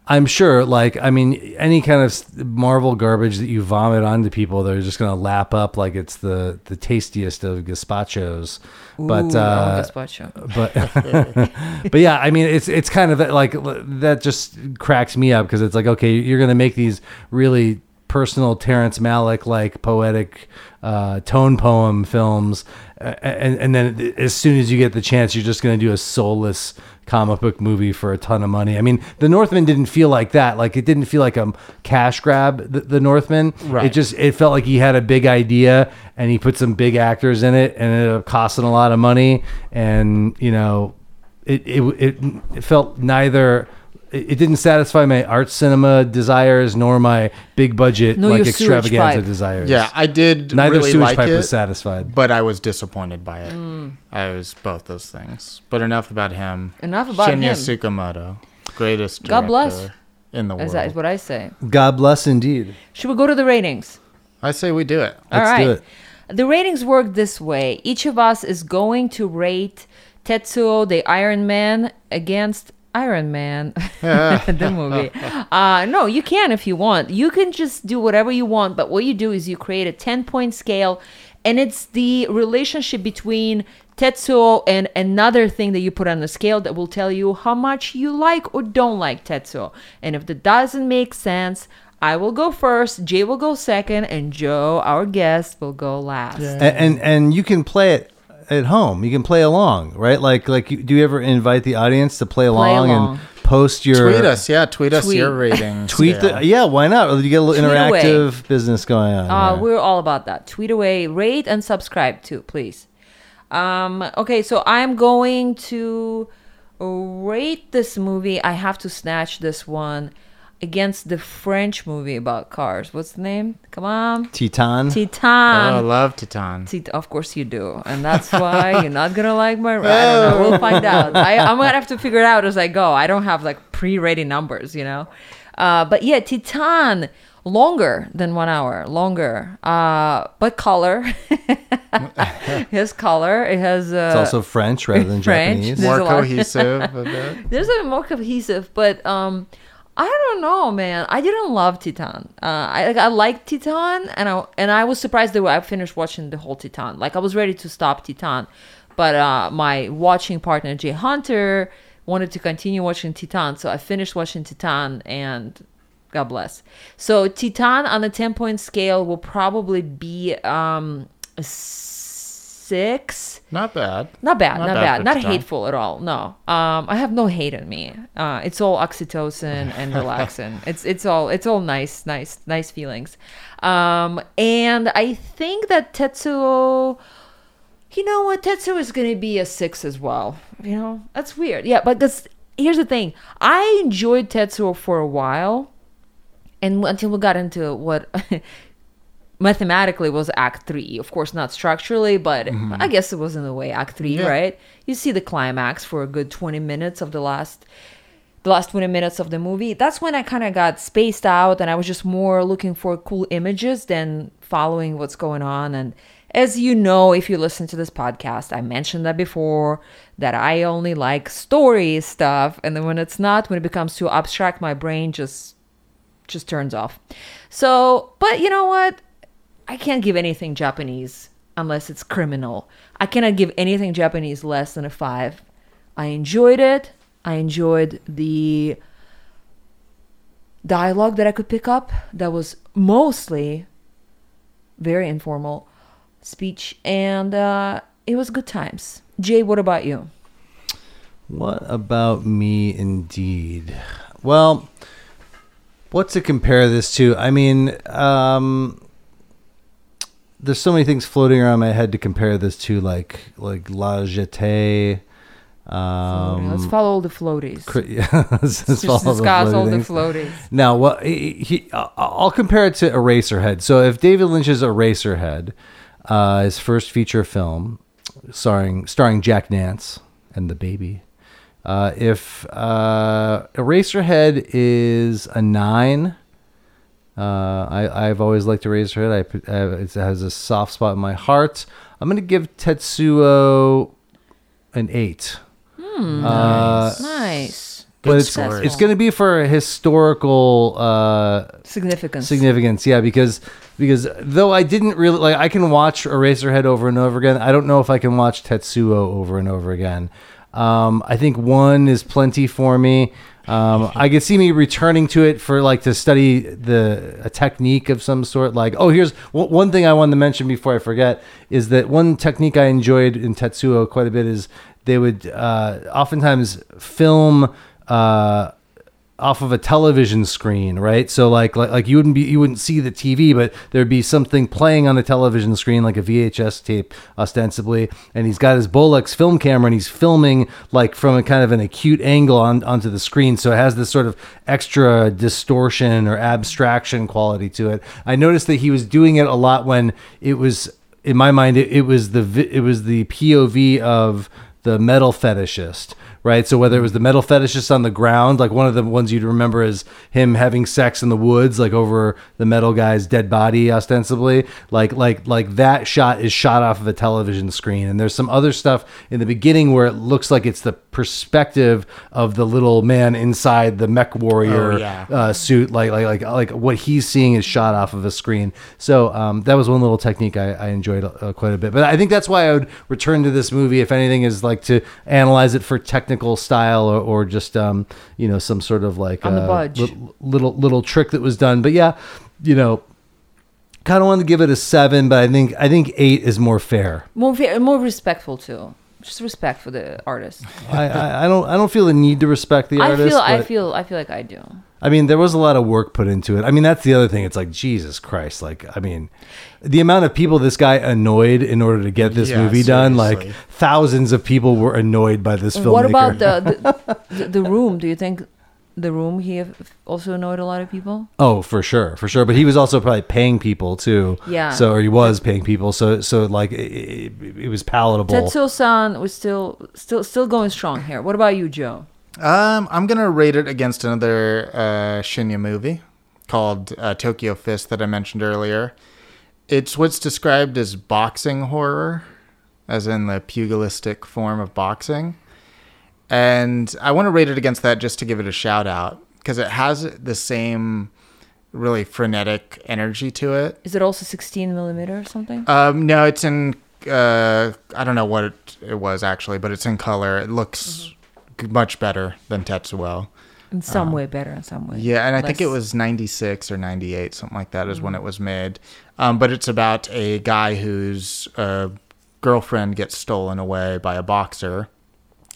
I'm sure, like, I mean, any kind of Marvel garbage that you vomit onto people, they're just gonna lap up like it's the the tastiest of gazpachos. But Ooh, uh, oh, gazpacho. but but yeah, I mean, it's it's kind of like that just cracks me up because it's like okay, you're gonna make these really personal Terrence Malick like poetic uh, tone poem films, and and then as soon as you get the chance, you're just gonna do a soulless comic book movie for a ton of money. I mean, The Northman didn't feel like that. Like it didn't feel like a cash grab. The, the Northman, Right. It just it felt like he had a big idea and he put some big actors in it, and it ended up costing a lot of money. And you know, it it it, it felt neither. It it didn't satisfy my art cinema desires nor my big budget Nor like your extravaganza desires. Yeah, I did neither really sewage like pipe it, was satisfied. but I was disappointed by it. Mm. I was both those things. But enough about him. Enough about Shinya him. Tsukamoto, greatest God bless. in the As world. that is what I say. God bless indeed. Should we go to the ratings? I say we do it. All Let's right. do it. The ratings work this way. Each of us is going to rate Tetsuo the Iron Man against Iron Man, the movie. Uh, no, you can if you want. You can just do whatever you want, but what you do is you create a 10 point scale, and it's the relationship between Tetsuo and another thing that you put on the scale that will tell you how much you like or don't like Tetsuo. And if that doesn't make sense, I will go first, Jay will go second, and Joe, our guest, will go last. and, and and you can play it at home. You can play along, right? Like like you- do you ever invite the audience to play along, along. and post your Tweet us, yeah. Tweet us Tweet. your rating. Tweet scale. the yeah, why not? You get a little Tweet away. interactive business going on. Uh, yeah. We're all about that. Tweet away, rate, and subscribe too, please. Um, okay, so I'm going to rate this movie. I have to snatch this one against the French movie about cars. What's the name? Come on. Titan. Titan. Oh, I love Titan. See, of course you do, and that's why you're not gonna like my. I don't know. We'll find out. I, I'm gonna have to figure it out as I go. I don't have like pre-ready numbers, you know. Uh, but yeah, Titan longer than one hour, longer. Uh, but color. it has color. It has. Uh, it's also French rather than French. Japanese. There's More cohesive. a bit. there's a more cohesive, but um, I don't know, man. I didn't love Titan. Uh, I like I liked Titan, and I and I was surprised that I finished watching the whole Titan. Like I was ready to stop Titan, but uh, my watching partner Jay Hunter wanted to continue watching Titan, so I finished watching Titan and. God bless. So Titan on a ten point scale will probably be um a six. Not bad. Not bad, Not not, bad bad, not hateful at all. No, um, I have no hate in me. Uh, it's all oxytocin and relaxin. it's it's all it's all nice, nice, nice feelings. Um, and I think that Tetsuo, you know what, Tetsuo is gonna be a six as well. You know, that's weird. Yeah, but that's here's the thing. I enjoyed Tetsuo for a while, and until we got into what mathematically was act three of course not structurally but mm-hmm. i guess it was in a way act three Yeah. right you see the climax for a good 20 minutes of the last the last 20 minutes of the movie that's when i kind of got spaced out and i was just more looking for cool images than following what's going on and as you know if you listen to this podcast i mentioned that before that i only like story stuff and then when it's not when it becomes too abstract my brain just just turns off. So, but you know what? I can't give anything Japanese unless it's criminal. I cannot give anything Japanese less than a five. I enjoyed it. I enjoyed the dialogue that I could pick up. That was mostly very informal speech, and uh, it was good times. Jay, what about you? What about me, indeed? Well, what to compare this to? I mean, um, there's so many things floating around my head to compare this to, like like La Jetée. Um, Let's follow the floaties. cri- yeah, let's Let's the discuss all the floating things. floaties. Now, well, he, he, I'll compare it to Eraserhead. So, if David Lynch's Eraserhead, uh, his first feature film, starring starring Jack Nance and the baby, uh, if uh, Eraserhead is a nine, uh, I, I've always liked Eraserhead. I, put- uh, it has a soft spot in my heart. I'm going to give Tetsuo an eight. Uh, Nice. but it's, story. it's going to be for historical uh, Significance. significance, yeah. Because because though I didn't really like, I can watch Eraserhead over and over again. I don't know if I can watch Tetsuo over and over again. Um, I think one is plenty for me. Um, I could see me returning to it for like to study the a technique of some sort. Like, oh, here's one one thing I wanted to mention before I forget is that one technique I enjoyed in Tetsuo quite a bit is they would uh, oftentimes film uh, off of a television screen, right? So like, like like you wouldn't be you wouldn't see the TV, but there'd be something playing on the television screen, like a VHS tape, ostensibly. And he's got his Bolex film camera, and he's filming like from a kind of an acute angle on onto the screen, so it has this sort of extra distortion or abstraction quality to it. I noticed that he was doing it a lot when it was in my mind it, it was the it was the POV of the metal fetishist, right? So whether it was the metal fetishist on the ground, like one of the ones you'd remember is him having sex in the woods, like over the metal guy's dead body, ostensibly, like like like that shot is shot off of a television screen. And there's some other stuff in the beginning where it looks like it's the perspective of the little man inside the mech warrior Oh, yeah. uh, suit, like like like like what he's seeing is shot off of a screen. So um, that was one little technique I, I enjoyed uh, quite a bit. But I think that's why I would return to this movie if anything is like to analyze it for technical style or, or just um, you know some sort of like On the uh, budge. li- little little trick that was done. But yeah, you know. kind of wanted to give it a seven, but I think I think eight is more fair. More fa- more respectful too. Just respect for the artist. I, I, I don't I don't feel the need to respect the I artist. feel I feel I feel like I do. I mean, there was a lot of work put into it. I mean, that's the other thing. It's like Jesus Christ. Like, I mean, the amount of people this guy annoyed in order to get this Yeah, movie done, like thousands of people were annoyed by this film. What about the the, the the room? Do you think the room he also annoyed a lot of people? Oh, for sure, for sure. But he was also probably paying people too. Yeah. So or he was paying people. So so like it, it, it was palatable. Tetsuo-san was still still still going strong here. What about you, Joe? Um, I'm gonna rate it against another uh, Shinya movie called uh, Tokyo Fist that I mentioned earlier. It's what's described as boxing horror, as in the pugilistic form of boxing. And I want to rate it against that just to give it a shout out because it has the same really frenetic energy to it. Is it also 16 millimeter or something? Um, no, it's in. Uh, I don't know what it, it was actually, but it's in color. It looks g- much better than Tetsuo. in some way better, in some way. Yeah, and I think it was 96 or 98, something like that, is when it was made. Um, but it's about a guy whose uh, girlfriend gets stolen away by a boxer.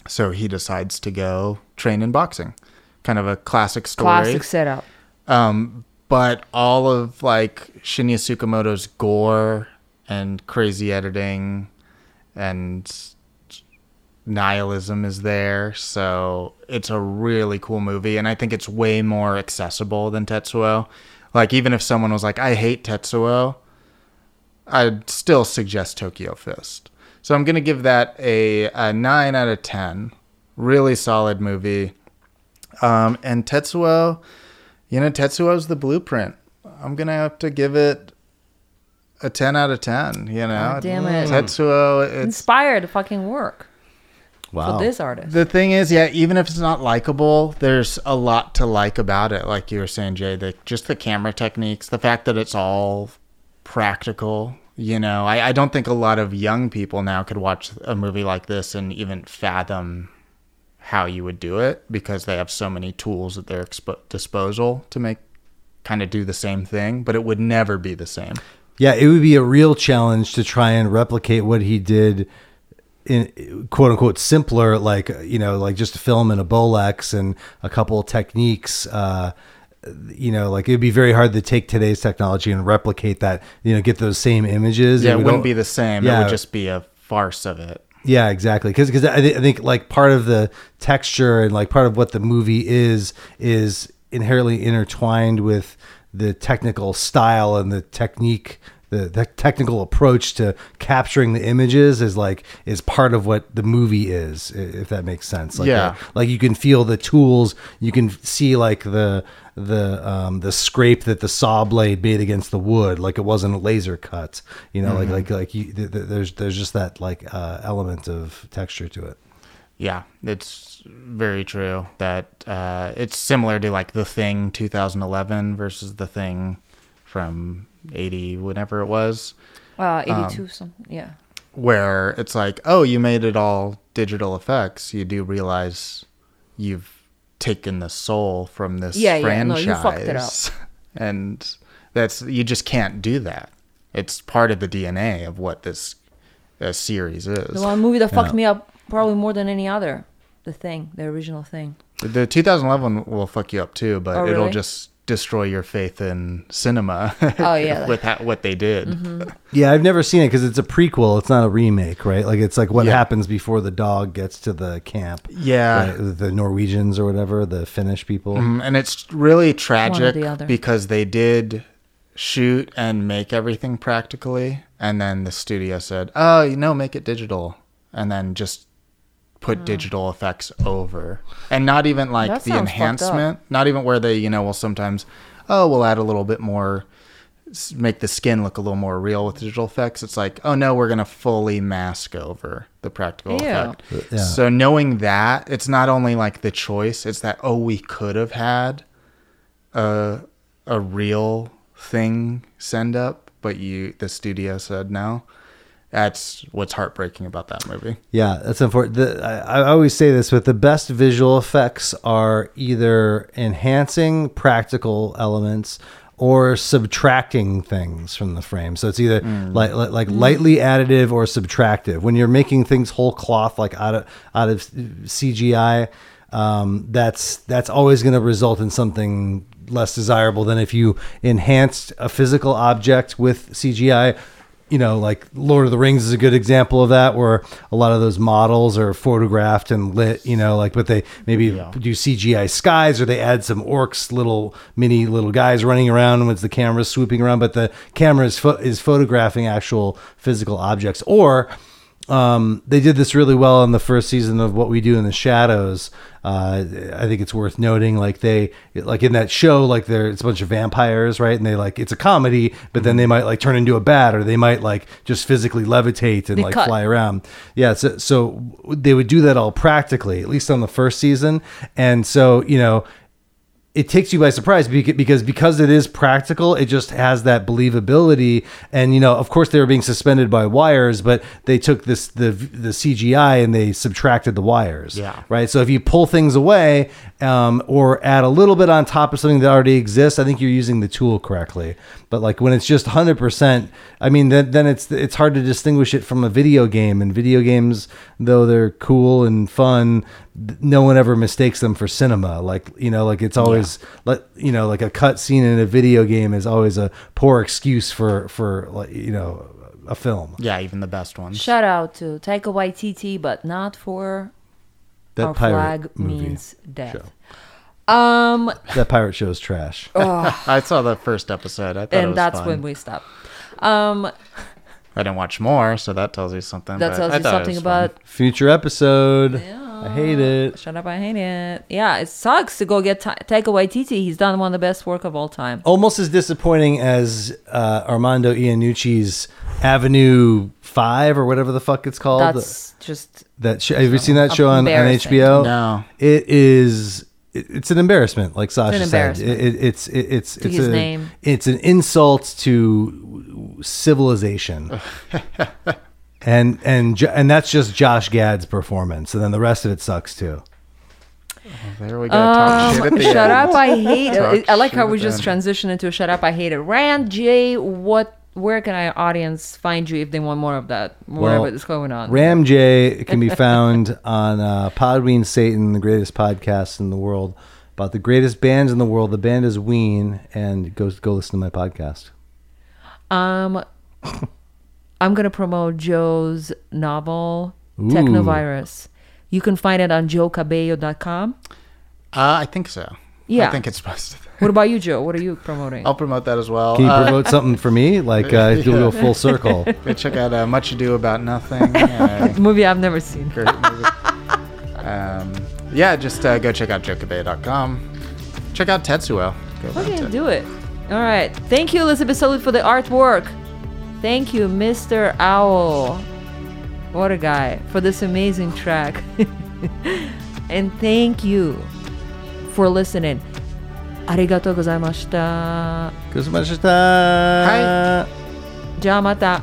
So he decides to go train in boxing. Kind of a classic story. classic setup. Um, but all of like Shinya Tsukamoto's gore and crazy editing and nihilism is there. So it's a really cool movie. And I think it's way more accessible than Tetsuo. Like, even if someone was like, I hate Tetsuo, I'd still suggest Tokyo Fist. So I'm going to give that a, a 9 out of 10. Really solid movie. Um, and Tetsuo, you know, Tetsuo's the blueprint. I'm gonna have to give it a ten out of ten. You know, Oh, damn it. Tetsuo. It's Inspired fucking work wow. for this artist. the thing is, yeah. Even if it's not likable, there's a lot to like about it. Like you were saying, Jay, the just the camera techniques, the fact that it's all practical. You know, I, I don't think a lot of young people now could watch a movie like this and even fathom how you would do it because they have so many tools at their expo- disposal to make kind of do the same thing, but it would never be the same. Yeah, it would be a real challenge to try and replicate what he did in quote unquote simpler, like you know, like just a film and a Bolex and a couple of techniques. Uh, you know, like it'd be very hard to take today's technology and replicate that. You know, get those same images. Yeah, it wouldn't be the same. Yeah. It would just be a farce of it. Yeah, exactly. Because because I, thi- I think like part of the texture and like part of what the movie is is inherently intertwined with the technical style and the technique. The, the technical approach to capturing the images is like is part of what the movie is, if that makes sense. Like Yeah. uh, like you can feel the tools, you can see like the the um the scrape that the saw blade made against the wood, like it wasn't a laser cut. You know, like like like you, th- th- there's there's just that like uh, element of texture to it. Yeah, it's very true that uh, it's similar to like The Thing 2011 versus The Thing from 80, whenever it was, Uh, Um, 82 something. Yeah. where it's like, oh, you made it all digital effects. You do realize you've taken the soul from this Yeah, yeah, no, franchise. you fucked it up. And that's, you just can't do that. It's part of the DNA of what this uh, series is. The one movie that fucked Yeah. me up probably more than any other. The thing, the original thing. The 2011 will fuck you up too, but Oh, it'll just destroy your faith in cinema. Oh, yeah. with ha- what they did. Mm-hmm. Yeah, I've never seen it because it's a prequel. It's not a remake, right? Like it's like what Yeah. happens before the dog gets to the camp. Yeah. right? the Norwegians or whatever, the Finnish people. Mm, and it's really tragic the because they did shoot and make everything practically, and then the studio said, "Oh, you know, make it digital," and then just put mm. digital effects over, and not even like That the sounds fucked up. enhancement, not even where they, you know, will sometimes, oh, we'll add a little bit more. Make the skin look a little more real with digital effects. It's like, oh no, we're gonna fully mask over the practical Ew. effect. Uh, yeah. So knowing that, it's not only like the choice; it's that oh, we could have had a a real thing send up, but you the studio said no. That's what's heartbreaking about that movie. Yeah, that's important. The, I, I always say this, but the best visual effects are either enhancing practical elements or subtracting things from the frame. So it's either Mm. like like, like lightly additive or subtractive. When you're making things whole cloth, like out of out of CGI, um, that's that's always going to result in something less desirable than if you enhanced a physical object with CGI. You know, like Lord of the Rings is a good example of that, where a lot of those models are photographed and lit. You know, like but they maybe do CGI skies or they add some orcs, little mini little guys running around with the camera swooping around, but the camera is pho- is photographing actual physical objects. Or um, they did this really well in the first season of What We Do in the Shadows. Uh, I think it's worth noting, like they, like in that show, like there, it's a bunch of vampires, right? And they like it's a comedy, but then they might like turn into a bat, or they might like just physically levitate and They like cut. fly around. Yeah, so so they would do that all practically, at least on the first season, and so you know it takes you by surprise because because it is practical it just has that believability. And you know of course they were being suspended by wires but they took this the the CGI and they subtracted the wires Yeah. right? So if you pull things away um, or add a little bit on top of something that already exists I think you're using the tool correctly. But like when it's just 100% I mean then, then it's it's hard to distinguish it from a video game. And video games though they're cool and fun no one ever mistakes them for cinema like you know like it's always like you know like a cut scene in a video game is always a poor excuse for for like you know a film Yeah, even the best ones. Shout out to Taika Waititi, but not for that our pirate flag movie means death. show. Um, that pirate show is trash I saw the first episode. I thought it and was that's fun. when we stopped. Um, I didn't watch more, so that tells you something. that tells you something was fun. about future episode I hate it Shut up, I hate it. Yeah, it sucks to go get Ta- Taika Waititi. He's done one of the best work of all time. almost as disappointing as uh, Armando Iannucci's Avenue Five or whatever the fuck it's called. That's just that sh- have you seen that show on, on HBO? No. It is. it- It's an embarrassment, like Sasha said. It, embarrassment. it, it's it, it's it's his a, name. It's an insult to civilization. and and and that's just Josh Gad's performance, and then the rest of it sucks too. There we go. Talk shit at the Um, shut end. up, I hate it. I like how we just the end. transitioned into shut up, I hate it. Rand J, what? Where can our audience find you if they want more of that? Whatever Well, is going on. Ram J can be found on uh, Podween Satan, the greatest podcast in the world about the greatest bands in the world. The band is Ween, and go go listen to my podcast. Um, I'm gonna promote Joe's novel Ooh. Technovirus. You can find it on joecabello.com. Uh, I think so. Yeah. I think it's supposed to. What about you, Joe? What are you promoting? I'll promote that as well. Can you Uh, promote something for me? Like uh, do a little full circle. go check out uh, Much Ado About Nothing. Uh, movie I've never seen. great movie. Um, yeah, just uh, go check out jokeabay.com. Check out Tetsuo. Go Okay, rent do it. All right. Thank you, Elizabeth Salute, for the artwork. Thank you, Mr. Owl. What a guy for this amazing track. and thank you for listening. ありがとうございました。ごちそうさまでした。はじゃあまた。